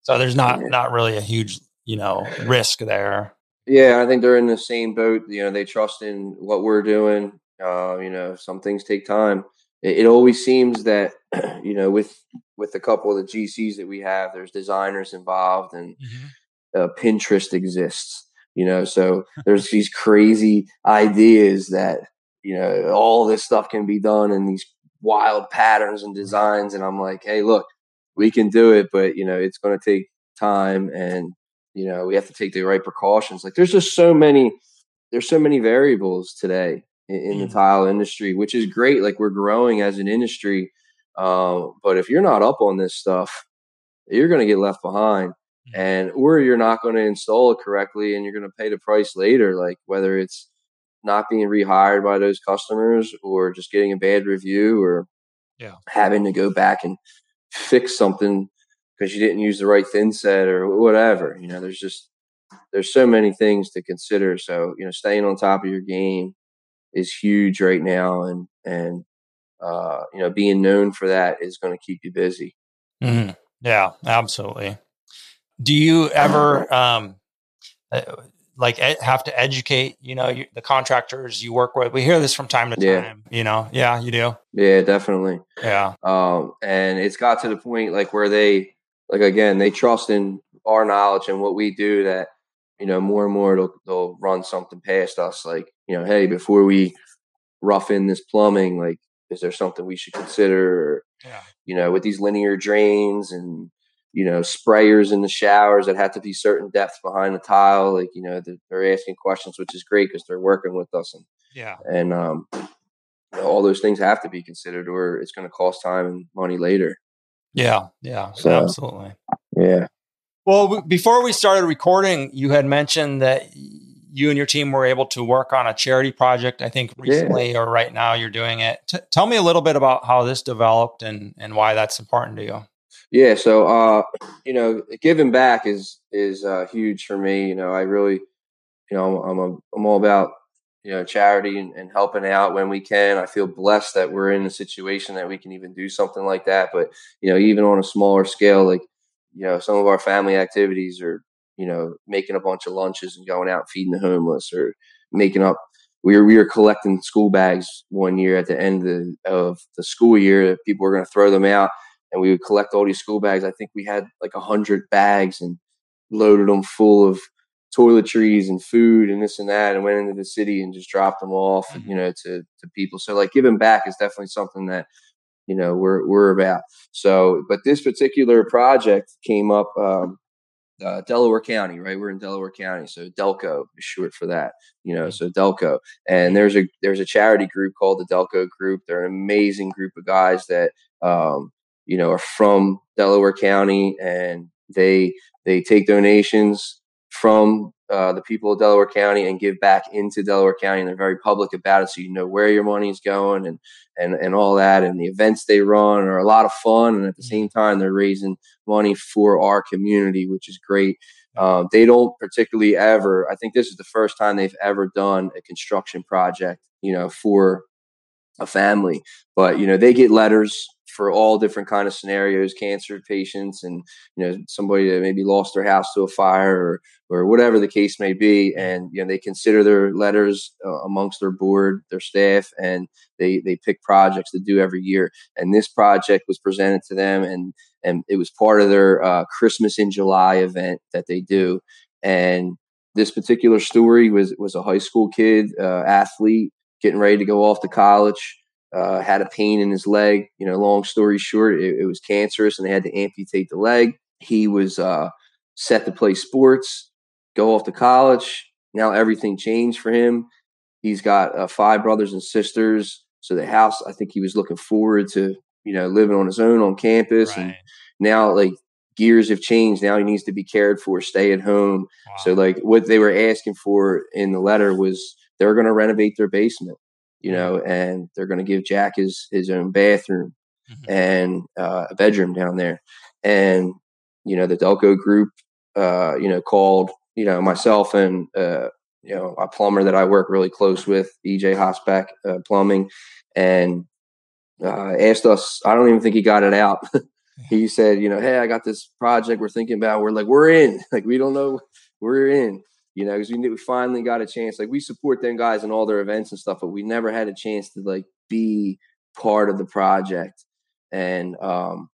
So there's not not really a huge you know risk there. Yeah, I think they're in the same boat. You know, they trust in what we're doing. Uh, you know, some things take time. it, it always seems that you know with with a couple of the GCs that we have, there's designers involved, and mm-hmm. uh, Pinterest exists. You know, so there's these crazy ideas that you know all this stuff can be done in these wild patterns and designs, and I'm like, hey, look, we can do it, but you know, it's going to take time, and you know, we have to take the right precautions. Like, there's just so many, there's so many variables today in, in the mm. tile industry, which is great. Like, we're growing as an industry um, but if you're not up on this stuff, you're going to get left behind, mm-hmm. and or you're not going to install it correctly, and you're going to pay the price later. Like whether it's not being rehired by those customers, or just getting a bad review, or yeah. having to go back and fix something because you didn't use the right thin set or whatever. You know, there's just there's so many things to consider. So you know, staying on top of your game is huge right now, and and uh, you know, being known for that is going to keep you busy. Mm-hmm. Yeah, absolutely. Do you ever um, uh, like have to educate, you know, you, the contractors you work with? We hear this from time to yeah. time. You know, yeah, you do. Yeah, definitely. Yeah. Um, and it's got to the point like where they, like again, they trust in our knowledge and what we do that you know more and more they'll, they'll run something past us like you know hey before we rough in this plumbing like is there something we should consider? yeah. You know, with these linear drains and you know sprayers in the showers that have to be certain depths behind the tile. Like you know, they're asking questions, which is great because they're working with us and yeah, and um, all those things have to be considered, or it's going to cost time and money later. Yeah, yeah, so, absolutely. Yeah. Well, before we started recording, you had mentioned that you and your team were able to work on a charity project, I think recently yeah. or right now you're doing it. T- tell me a little bit about how this developed and, and why that's important to you. Yeah. So, uh, you know, giving back is, is uh, huge for me. You know, I really, you know, I'm, a, I'm all about, you know, charity and, and helping out when we can. I feel blessed that we're in a situation that we can even do something like that. But, you know, even on a smaller scale, like, you know, some of our family activities are you know, making a bunch of lunches and going out feeding the homeless or making up. We were, we were collecting school bags one year at the end of the, of the school year. People were going to throw them out and we would collect all these school bags. I think we had like a hundred bags and loaded them full of toiletries and food and this and that and went into the city and just dropped them off, mm-hmm. you know, to, to people. So like giving back is definitely something that, you know, we're, we're about. So, but this particular project came up, um, uh, Delaware County, right? We're in Delaware County, so Delco is short for that. You know, mm-hmm. so Delco, and there's a there's a charity group called the Delco Group. They're an amazing group of guys that um, you know are from Delaware County, and they they take donations from uh, the people of Delaware County and give back into Delaware County, and they're very public about it, so you know where your money is going and and and all that. And the events they run are a lot of fun, and at the mm-hmm. same time, they're raising money for our community, which is great. Um, they don't particularly ever. I think this is the first time they've ever done a construction project, you know, for a family. But you know, they get letters for all different kind of scenarios, cancer patients, and you know somebody that maybe lost their house to a fire or or whatever the case may be, and you know they consider their letters uh, amongst their board, their staff, and they they pick projects to do every year. And this project was presented to them, and and it was part of their uh, Christmas in July event that they do, and this particular story was was a high school kid uh, athlete getting ready to go off to college uh, had a pain in his leg. You know, long story short, it, it was cancerous and they had to amputate the leg. He was uh, set to play sports, go off to college. Now everything changed for him. He's got uh, five brothers and sisters. So the house, I think he was looking forward to, you know, living on his own on campus. Right. And now, like, gears have changed. Now he needs to be cared for, stay at home. Wow. So, like, what they were asking for in the letter was they're going to renovate their basement you know, and they're going to give Jack his his own bathroom mm-hmm. and uh, a bedroom down there. And you know, the Delco group, uh, you know, called you know myself and uh, you know a plumber that I work really close with, EJ Hosback uh, Plumbing, and uh, asked us. I don't even think he got it out. he said, you know, hey, I got this project we're thinking about. We're like, we're in. Like, we don't know, we're in you know, because we, we finally got a chance. Like we support them guys in all their events and stuff, but we never had a chance to like be part of the project. And um,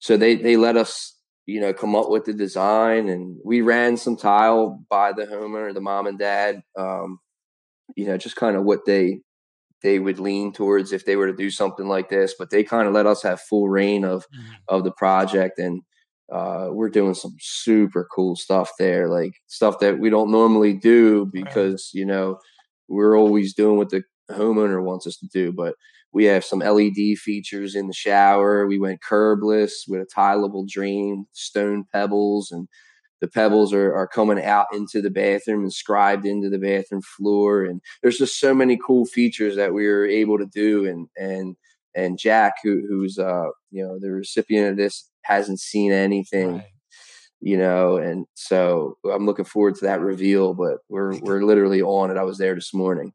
so they they let us you know come up with the design, and we ran some tile by the homeowner, the mom and dad. Um, you know, just kind of what they they would lean towards if they were to do something like this. But they kind of let us have full rein of mm-hmm. of the project, and uh, we're doing some super cool stuff there, like stuff that we don't normally do because right. you know we're always doing what the homeowner wants us to do. But we have some LED features in the shower. We went curbless with a tileable drain, stone pebbles, and the pebbles are, are coming out into the bathroom and scribed into the bathroom floor. And there's just so many cool features that we were able to do. And and and Jack, who, who's uh you know the recipient of this, hasn't seen anything. Right. You know, and so I'm looking forward to that reveal. But we're we're literally on it. I was there this morning.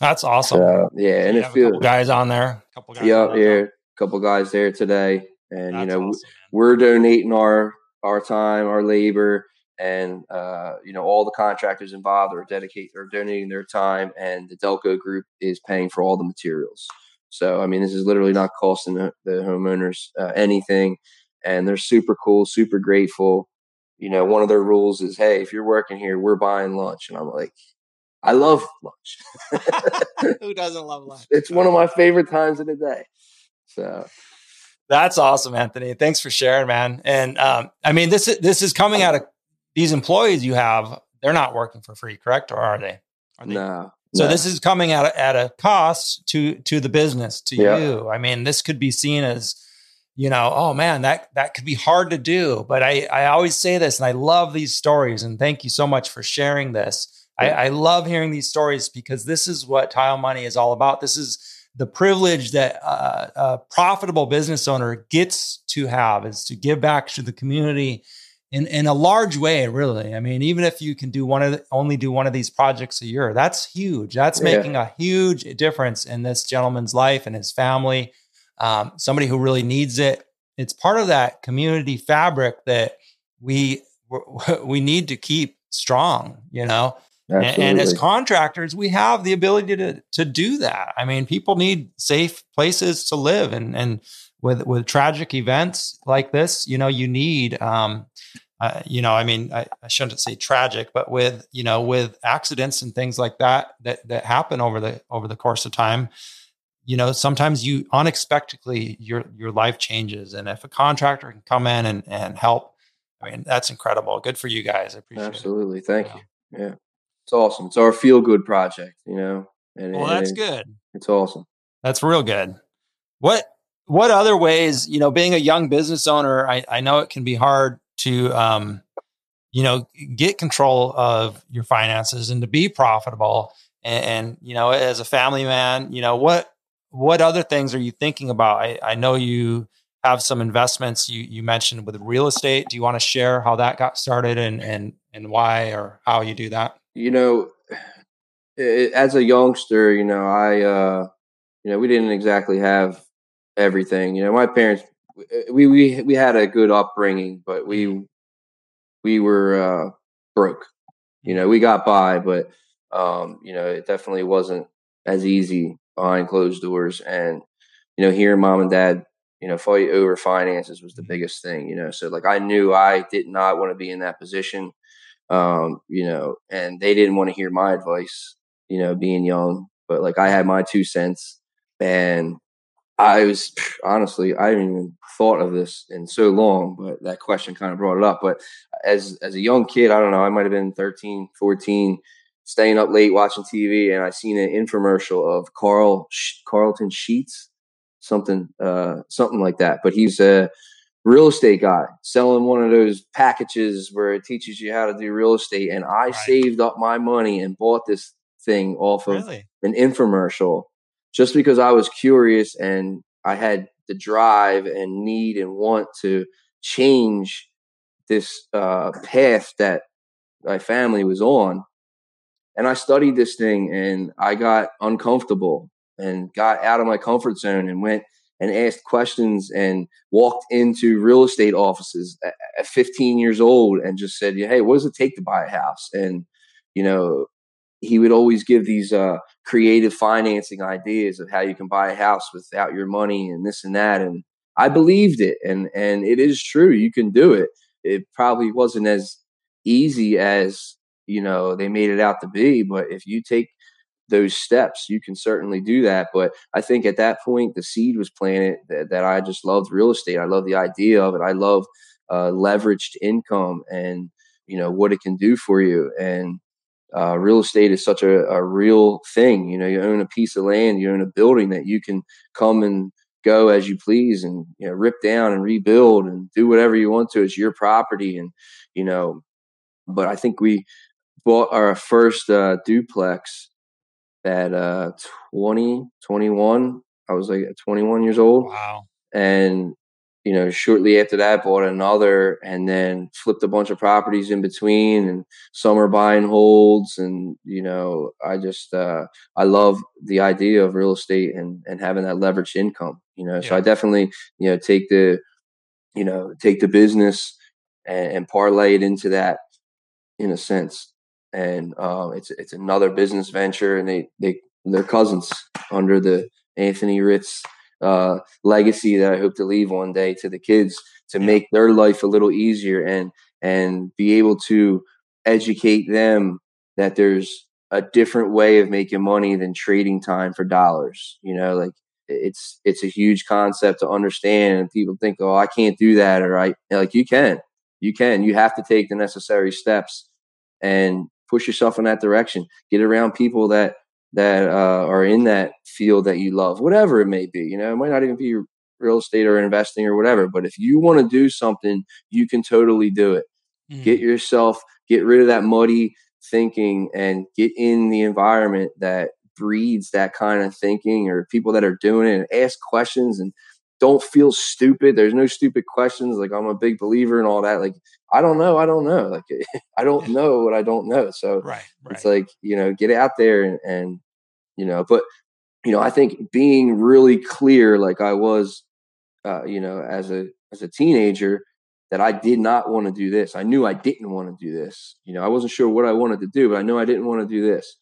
That's awesome. Uh, yeah, and it feels guys on there. A couple guys. Yep, yeah, a couple guys there today, and That's you know awesome, we're donating our our time, our labor, and uh, you know all the contractors involved are dedicate are donating their time, and the Delco Group is paying for all the materials. So I mean, this is literally not costing the, the homeowners uh, anything, and they're super cool, super grateful. You know, one of their rules is, hey, if you're working here, we're buying lunch, and I'm like, I love lunch. Who doesn't love lunch? It's one of my favorite times of the day. So that's awesome, Anthony. Thanks for sharing, man. And um, I mean, this is this is coming out of these employees you have. They're not working for free, correct? Or are they? Are they? No. So no. this is coming at a, at a cost to to the business, to yeah. you. I mean, this could be seen as you know, oh man, that that could be hard to do. But I I always say this, and I love these stories. And thank you so much for sharing this I, I love hearing these stories because this is what tile money is all about. This is the privilege that uh, a profitable business owner gets to have is to give back to the community in, in a large way, really. I mean, even if you can do one of the, only do one of these projects a year, that's huge. That's yeah. making a huge difference in this gentleman's life and his family. Um, somebody who really needs it. It's part of that community fabric that we we need to keep strong. You know, and, and, as contractors, we have the ability to to do that. I mean, people need safe places to live, and and with with tragic events like this, you know, you need. Um, uh, you know, I mean, I, I, shouldn't say tragic, but with you know, with accidents and things like that that that happen over the over the course of time, you know, sometimes you unexpectedly your your life changes, and if a contractor can come in and and help, I mean, that's incredible. Good for you guys. I appreciate Absolutely. it. Absolutely, thank you. Yeah it's awesome. It's our feel good project, you know. And, well, that's good. It's awesome. That's real good. What what other ways, you know, being a young business owner, I, I know it can be hard to um, you know, get control of your finances and to be profitable. And, and, you know, as a family man, you know, what what other things are you thinking about? I, I know you have some investments you you mentioned with real estate. Do you want to share how that got started and and and why or how you do that? you know, it, as a youngster, you know, I, uh, you know, we didn't exactly have everything. You know, my parents, we we we had a good upbringing, but we mm-hmm. we were uh, broke. You know, we got by, but um, you know, it definitely wasn't as easy behind closed doors. And you know, hearing mom and dad, you know, fight over finances was the mm-hmm. biggest thing. You know, so like I knew I did not want to be in that position um, you know, and they didn't want to hear my advice, you know, being young, but like I had my two cents and I was honestly, I haven't even thought of this in so long, but that question kind of brought it up. But as, as a young kid, I don't know, I might've been 13, 14, staying up late watching TV and I seen an infomercial of Carl Carleton Sheets, something, uh, something like that. But he's a, real estate guy selling one of those packages where it teaches you how to do real estate. And I right. saved up my money and bought this thing off of really? an infomercial just because I was curious and I had the drive and need and want to change this uh, path that my family was on. And I studied this thing and I got uncomfortable and got out of my comfort zone and went and asked questions and walked into real estate offices at 15 years old and just said, Hey, what does it take to buy a house? And, you know, he would always give these uh, creative financing ideas of how you can buy a house without your money and this and that. And I believed it, and and it is true. You can do it. It probably wasn't as easy as you know they made it out to be, but if you take those steps, you can certainly do that. But I think at that point, the seed was planted that, that I just loved real estate. I love the idea of it. I love uh, leveraged income and you know what it can do for you. And uh, real estate is such a, a real thing. You know, you own a piece of land, you own a building that you can come and go as you please and you know rip down and rebuild and do whatever you want to it's your property and you know but i think we bought our first uh, duplex at uh 20 21 i was like 21 years old. Wow. And you know shortly after that bought another and then flipped a bunch of properties in between and some are buying holds and you know i just uh i love the idea of real estate and and having that leveraged income you know? Yeah. so i definitely you know take the you know take the business and, and parlay it into that in a sense and uh, it's it's another business venture, and they they they're cousins under the Anthony Ritz uh, legacy that I hope to leave one day to the kids to make their life a little easier and and be able to educate them that there's a different way of making money than trading time for dollars. You know, like it's it's a huge concept to understand, and people think, oh, I can't do that, or I like you can, you can. You have to take the necessary steps and push yourself in that direction. Get around people that that uh, are in that field that you love, whatever it may be. You know, it might not even be real estate or investing or whatever. But if you want to do something, you can totally do it. Mm. Get yourself, get rid of that muddy thinking, and get in the environment that breeds that kind of thinking, or people that are doing it, and ask questions and don't feel stupid. There's no stupid questions. Like I'm a big believer in all that. Like I don't know. I don't know. Like I don't know what I don't know. So right, right. it's like you know, get out there and, and you know. But you know, I think being really clear, like I was, uh, you know, as a as a teenager, that I did not want to do this. I knew I didn't want to do this. You know, I wasn't sure what I wanted to do, but I knew I didn't want to do this.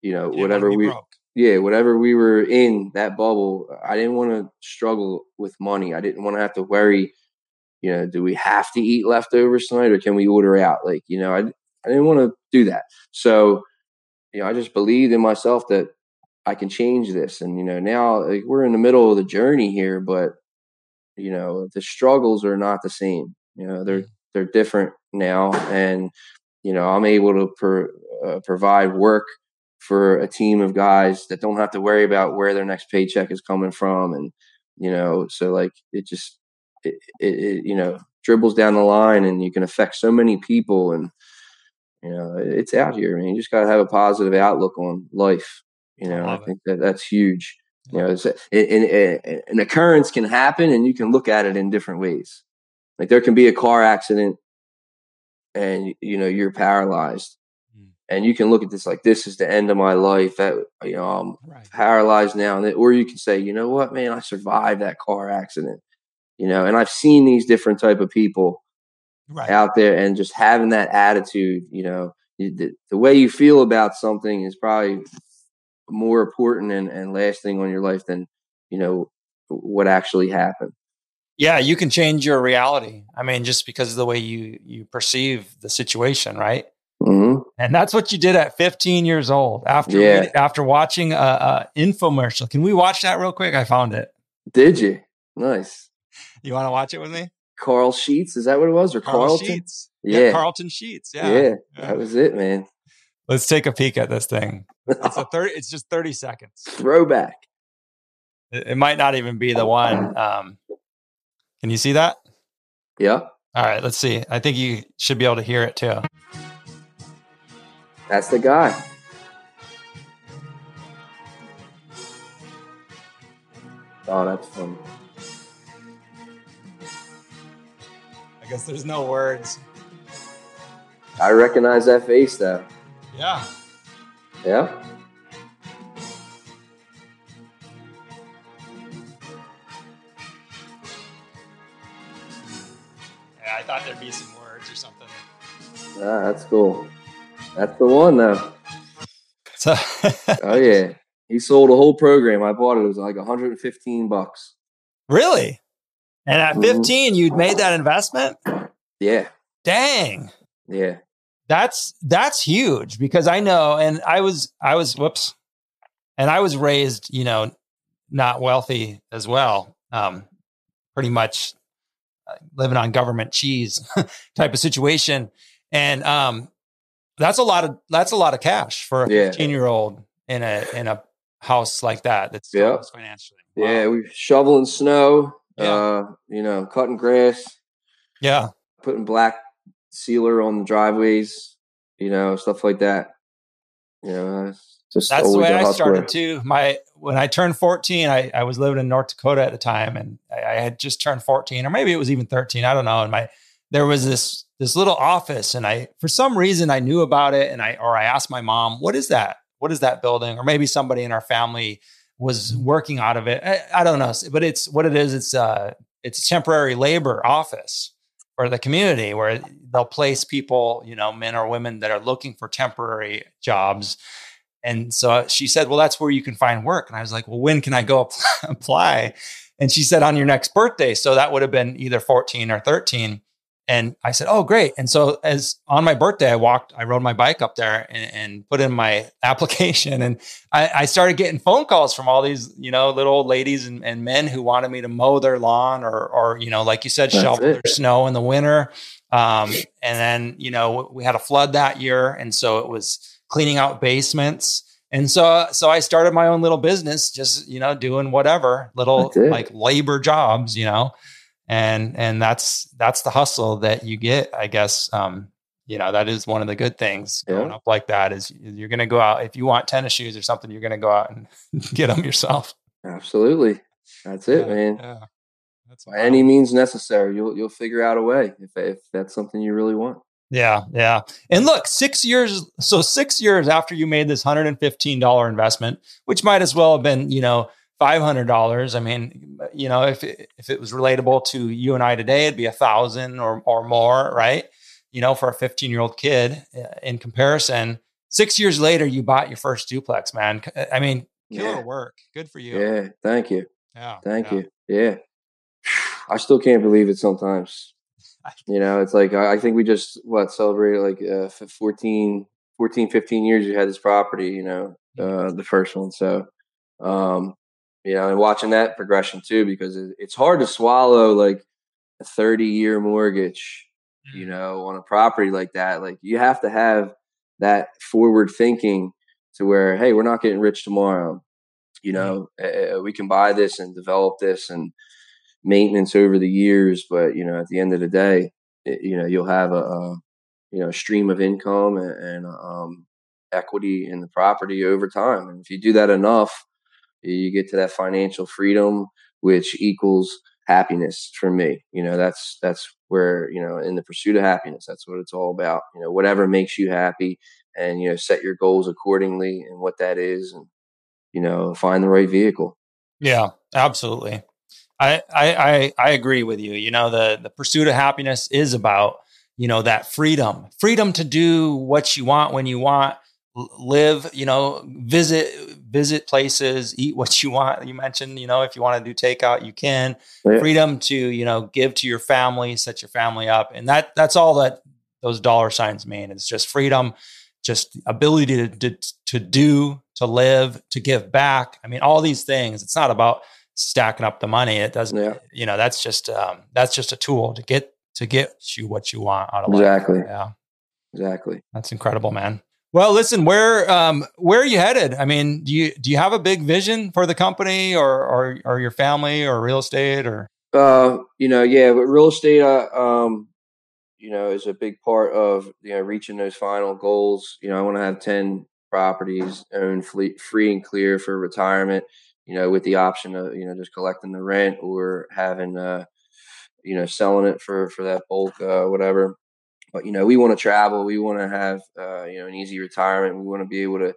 You know, whatever we broke yeah, whatever we were in that bubble, I didn't want to struggle with money. I didn't want to have to worry, you know, do we have to eat leftovers tonight or can we order out? Like, you know, I, I didn't want to do that. So, you know, I just believed in myself that I can change this. And, you know, now like, we're in the middle of the journey here, but, you know, the struggles are not the same. You know, they're, mm. they're different now. And, you know, I'm able to per, uh, provide work for a team of guys that don't have to worry about where their next paycheck is coming from. And you know so like it just it, it, it, you know dribbles down the line and you can affect so many people. And you know it's out here I mean you just got to have a positive outlook on life. You know I, I think that that's huge. You know it's, an, an occurrence can happen and you can look at it in different ways. Like there can be a car accident and you know you're paralyzed and you can look at this like this is the end of my life. That you know i'm right. paralyzed now. Or you can say you know what man? I survived that car accident. You know and i've seen these different type of people right. out there and just having that attitude you know the, the, way you feel about something is probably more important and, and lasting on your life than you know what actually happened. Yeah you can change your reality. I mean just because of the way you you perceive the situation right Mm-hmm. And that's what you did at 15 years old after yeah. reading, after watching a, a, infomercial. Can we watch that real quick? I found it. Did you? Nice. You want to watch it with me? Carl Sheets, is that what it was? Or Carl Carleton? Sheets. Yeah. yeah. Carleton Sheets. Yeah. yeah. yeah. That was it, man. Let's take a peek at this thing. It's a 30 it's just 30 seconds. Throwback. It, it might not even be the one. Um, can you see that? Yeah. All right, let's see. I think you should be able to hear it too. That's the guy. Oh, that's funny. I guess there's no words. I recognize that face though. Yeah. Yeah. Yeah, I thought there'd be some words or something. Ah, that's cool. That's the one, though. So oh yeah, he sold a whole program. I bought it. It was like 115 bucks. Really? And at mm-hmm. 15, mm-hmm. you'd made that investment? Yeah. Dang. Yeah. That's that's huge because I know and I was I was whoops. And I was raised, you know, not wealthy as well. Um pretty much uh, living on government cheese type of situation. And um that's a lot of that's a lot of cash for a 15 year old in a in a house like that that's yeah. financially. Wow. Yeah, we shoveling snow, yeah. uh, you know, cutting grass. Yeah. Putting black sealer on the driveways, you know, stuff like that. You know, just that's the way I started too. My when I turned 14, I, I was living in North Dakota at the time and I, I had just turned 14, or maybe it was even 13. I don't know. And my there was this this little office and I for some reason I knew about it and I or I asked my mom, what is that? what is that building? Or maybe somebody in our family was working out of it. I, I don't know, but it's what it is. It's uh, it's a temporary labor office for the community where they'll place people, you know, men or women that are looking for temporary jobs. And so she said, "Well, that's where you can find work." And I was like, "Well, when can I go apply?" And she said, "On your next birthday." So that would have been either 14 or 13. And I said, "Oh, great!" And so, as on my birthday, I walked, I rode my bike up there and, and put in my application, and I, I, started getting phone calls from all these, you know, little old ladies and, and, men who wanted me to mow their lawn, or, or you know, like you said, That's shovel it. their snow in the winter. Um, and then, you know, we had a flood that year, and so it was cleaning out basements. And so, so I started my own little business, just you know, doing whatever little like labor jobs, you know and and that's that's the hustle that you get i guess um you know that is one of the good things growing yeah. up like that is you're going to go out if you want tennis shoes or something you're going to go out and get them yourself. Absolutely. That's it yeah, man. yeah. That's by any means necessary you'll you'll figure out a way if if that's something you really want. Yeah yeah. And look six years so six years after you made this $115 investment which might as well have been you know $500 i mean you know if it, if it was relatable to you and i today it'd be a thousand or, or more right? You know for a 15 year old kid uh, in comparison six years later you bought your first duplex man. I mean killer yeah. work. Good for you. Yeah thank you. Yeah thank yeah. you. Yeah. I still can't believe it sometimes. You know it's like i think we just what celebrated like uh, 14 14 15 years you had this property you know uh, the first one so um you know, and watching that progression too, because it's hard to swallow like a 30 year mortgage, mm. you know, on a property like that. Like you have to have that forward thinking to where, hey, we're not getting rich tomorrow. You mm. know, mm. uh, we can buy this and develop this and maintenance over the years, but you know, at the end of the day, it, you know, you'll have a, a you know stream of income and, and um, equity in the property over time. And if you do that enough, you get to that financial freedom, which equals happiness for me. You know, that's that's where you know in the pursuit of happiness, that's what it's all about. You know, whatever makes you happy, and you know, set your goals accordingly, and what that is, and you know, find the right vehicle. Yeah, absolutely. I I I, agree with you. You know, the the pursuit of happiness is about you know that freedom, freedom to do what you want when you want live you know visit visit places eat what you want. You mentioned you know if you want to do takeout you can. Yeah. freedom to you know give to your family set your family up and that that's all that those dollar signs mean. It's just freedom just ability to, to, to do to live to give back. I mean all these things it's not about stacking up the money. It doesn't yeah. you know that's just um, that's just a tool to get to get you what you want out of life. exactly. Yeah. Exactly. That's incredible man well, listen, where um, where are you headed? I mean, do you do you have a big vision for the company or or, or your family or real estate or? Uh, you know, yeah, but real estate, uh, um, you know, is a big part of you know reaching those final goals. You know, I want to have ten properties owned fleet, free and clear for retirement. You know, with the option of you know just collecting the rent or having uh, you know selling it for for that bulk uh, whatever but you know we want to travel we want to have uh, you know an easy retirement. We want to be able to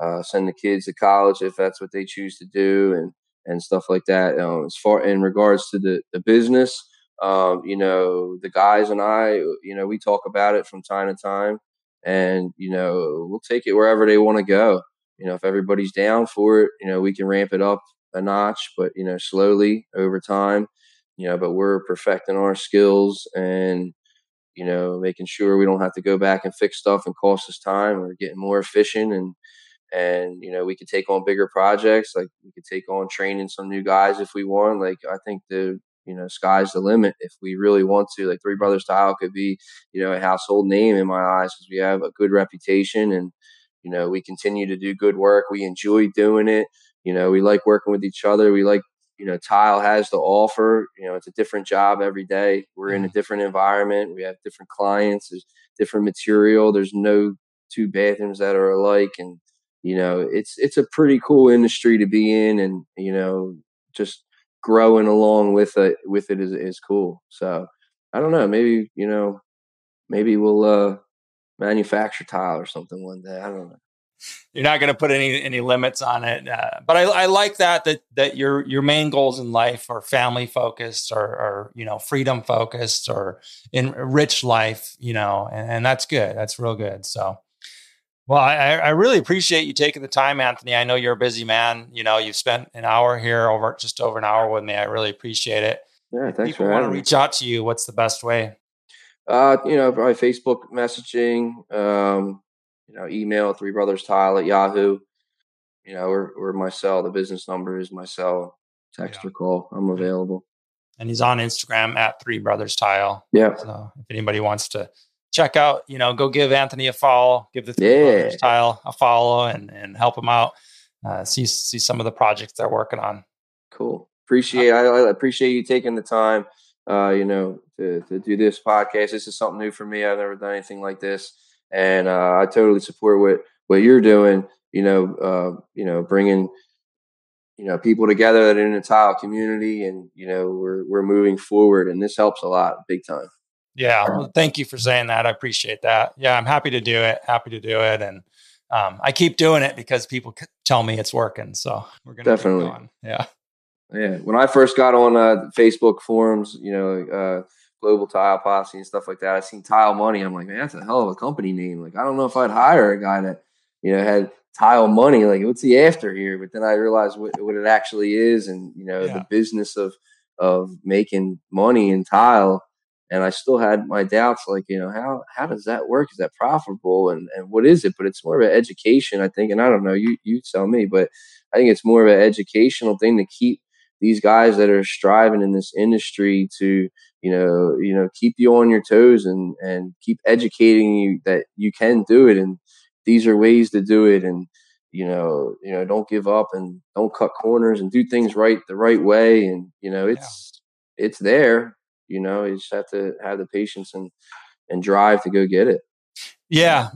uh, send the kids to college if that's what they choose to do and and stuff like that. Um, as far in regards to the, the business um, you know the guys and i you know we talk about it from time to time and you know we'll take it wherever they want to go. You know, if everybody's down for it, you know, we can ramp it up a notch, but you know, slowly over time. You know, but we're perfecting our skills and you know, making sure we don't have to go back and fix stuff and cost us time. We're getting more efficient and and you know we could take on bigger projects like we could take on training some new guys if we want like i think the you know sky's the limit if we really want to like three brothers tile could be you know a household name in my eyes because we have a good reputation and you know we continue to do good work we enjoy doing it you know we like working with each other we like you know tile has to offer you know it's a different job every day. We're in a mm-hmm. different environment. We have different clients. There's different material. There's no two bathrooms that are alike. And you know it's it's a pretty cool industry to be in and you know just growing along with it with it is, is cool. So i don't know. Maybe you know maybe we'll uh manufacture tile or something one day. I don't know you're not going to put any any limits on it. Uh, but I, I, like that that that your your main goals in life are family focused or, or you know freedom focused or in rich life, you know, and, and that's good. That's real good. So. Well, I, I really appreciate you taking the time, Anthony. I know you're a busy man. You know, you've spent an hour here over just over an hour with me. I really appreciate it. Yeah, thanks People want to reach out to you. What's the best way? Uh, you know, probably Facebook messaging. Um, you know, email three brothers tile at Yahoo. You know, or or my cell. The business number is my cell. Text yeah. or call. I'm available. And he's on Instagram at three brothers tile. Yeah. So if anybody wants to check out, you know, go give Anthony a follow, give the three yeah. brothers tile a follow, and and help him out. Uh, see see some of the projects they're working on. Cool. Appreciate I, I appreciate you taking the time. Uh, you know, to to do this podcast. This is something new for me. I've never done anything like this and uh, I totally support what what you're doing. You know, uh, you know, bringing you know people together that are in the tile community, and you know, we're we're moving forward, and this helps a lot, big time. Yeah, well, thank you for saying that. I appreciate that. Yeah, I'm happy to do it. Happy to do it, and um, I keep doing it because people tell me it's working. So we're gonna definitely, yeah, yeah. When I first got on uh, Facebook forums, you know. Uh, Global Tile Posse and stuff like that. I've seen Tile Money. I'm like, man, that's a hell of a company name. Like, I don't know if I'd hire a guy that, you know, had Tile Money. Like, what's he after here? But then I realized what, what it actually is, and you know, yeah. the business of of making money in tile. And I still had my doubts, like, you know, how how does that work? Is that profitable? And and what is it? But it's more of an education, I think. And I don't know, you you tell me, but I think it's more of an educational thing to keep these guys that are striving in this industry to you know you know keep you on your toes and and keep educating you that you can do it. And these are ways to do it. And you know you know don't give up and don't cut corners and do things right the right way. And you know it's yeah. it's there you know you just have to have the patience and and drive to go get it. Yeah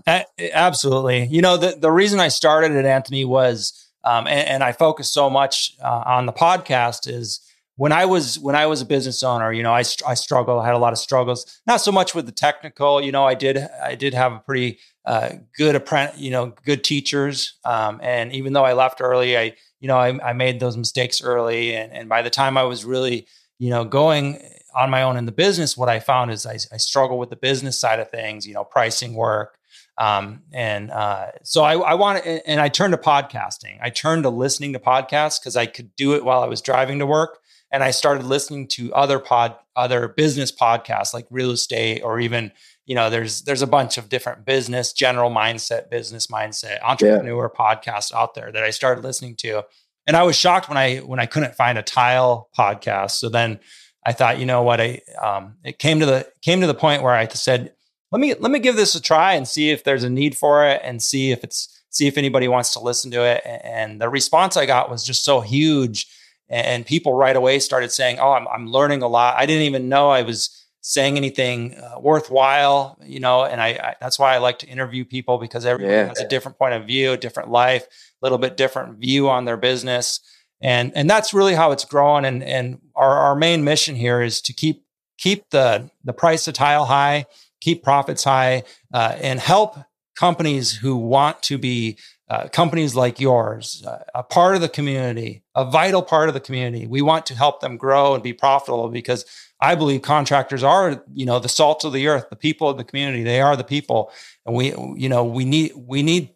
absolutely. You know the the reason i started at anthony was um, and, and, I focus so much uh, on the podcast is when I was when I was a business owner, you know, I I struggled. I had a lot of struggles. Not so much with the technical. You know, I did I did have a pretty uh, good apprentice. You know, good teachers. Um, and even though I left early, I you know I, I made those mistakes early. And and by the time I was really you know going on my own in the business, what I found is I, I struggle with the business side of things. You know, pricing work. Um, and uh, so I, I want to, and I turned to podcasting. I turned to listening to podcasts because I could do it while I was driving to work. And I started listening to other pod, other business podcasts like real estate, or even, you know, there's there's a bunch of different business, general mindset, business mindset, entrepreneur yeah. podcasts out there that I started listening to. And I was shocked when I when I couldn't find a tile podcast. So then I thought, you know what, I um, it came to the came to the point where I said, let me let me give this a try and see if there's a need for it and see if it's see if anybody wants to listen to it. And the response i got was just so huge. And people right away started saying oh i'm, I'm learning a lot. I didn't even know i was saying anything uh, worthwhile you know? And I, I, that's why i like to interview people because everyone yeah. has a different point of view a different life a little bit different view on their business. And and that's really how it's growing. And and our, our main mission here is to keep keep the the price of tile high keep profits high, uh, and help companies who want to be uh, companies like yours, uh, a part of the community, a vital part of the community. We want to help them grow and be profitable because I believe contractors are, you know, the salt of the earth, the people of the community. They are the people, and we, you know, we need we need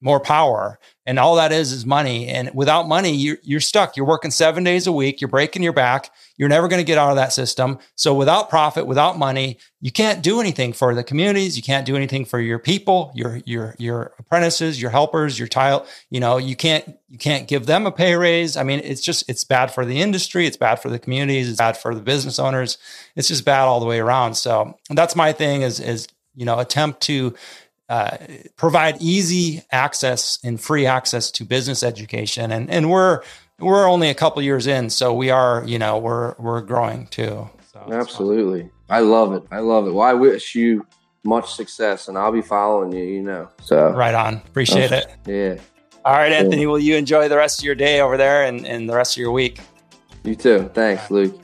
more power. And all that is is money. And without money, you're, you're stuck. You're working seven days a week. You're breaking your back. You're never going to get out of that system. So without profit, without money, you can't do anything for the communities. You can't do anything for your people, your your your apprentices, your helpers, your tile. You know, you can't you can't give them a pay raise. I mean, it's just it's bad for the industry. It's bad for the communities. It's bad for the business owners. It's just bad all the way around. So that's my thing. Is is you know attempt to uh, provide easy access and free access to business education. And and we're we're only a couple years in, so we are you know we're we're growing too. So Absolutely, I love it. I love it. Well, I wish you much success, and I'll be following you. You know, so right on. Appreciate it. Yeah. All right, Anthony. Will you enjoy the rest of your day over there and, and the rest of your week? You too. Thanks, Luke.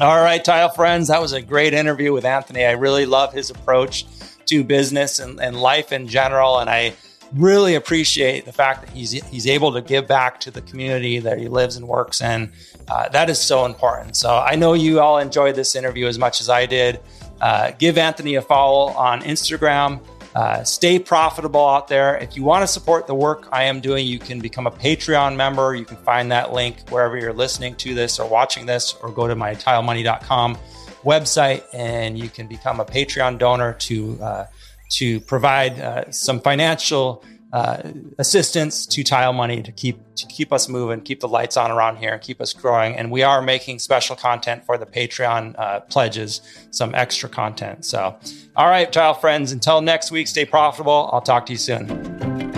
All right, tile friends. That was a great interview with Anthony. I really love his approach to business and, and life in general. And I really appreciate the fact that he's he's able to give back to the community that he lives and works in. Uh, that is so important. So I know you all enjoyed this interview as much as I did. Uh, give Anthony a follow on Instagram. Uh, stay profitable out there. If you want to support the work I am doing, you can become a Patreon member. You can find that link wherever you're listening to this or watching this, or go to my tilemoney.com website, and you can become a Patreon donor to uh, to provide uh, some financial uh, assistance to Tile Money to keep to keep us moving, keep the lights on around here, and keep us growing. And we are making special content for the Patreon uh, pledges, some extra content. So, all right, Tile friends, until next week, stay profitable. I'll talk to you soon.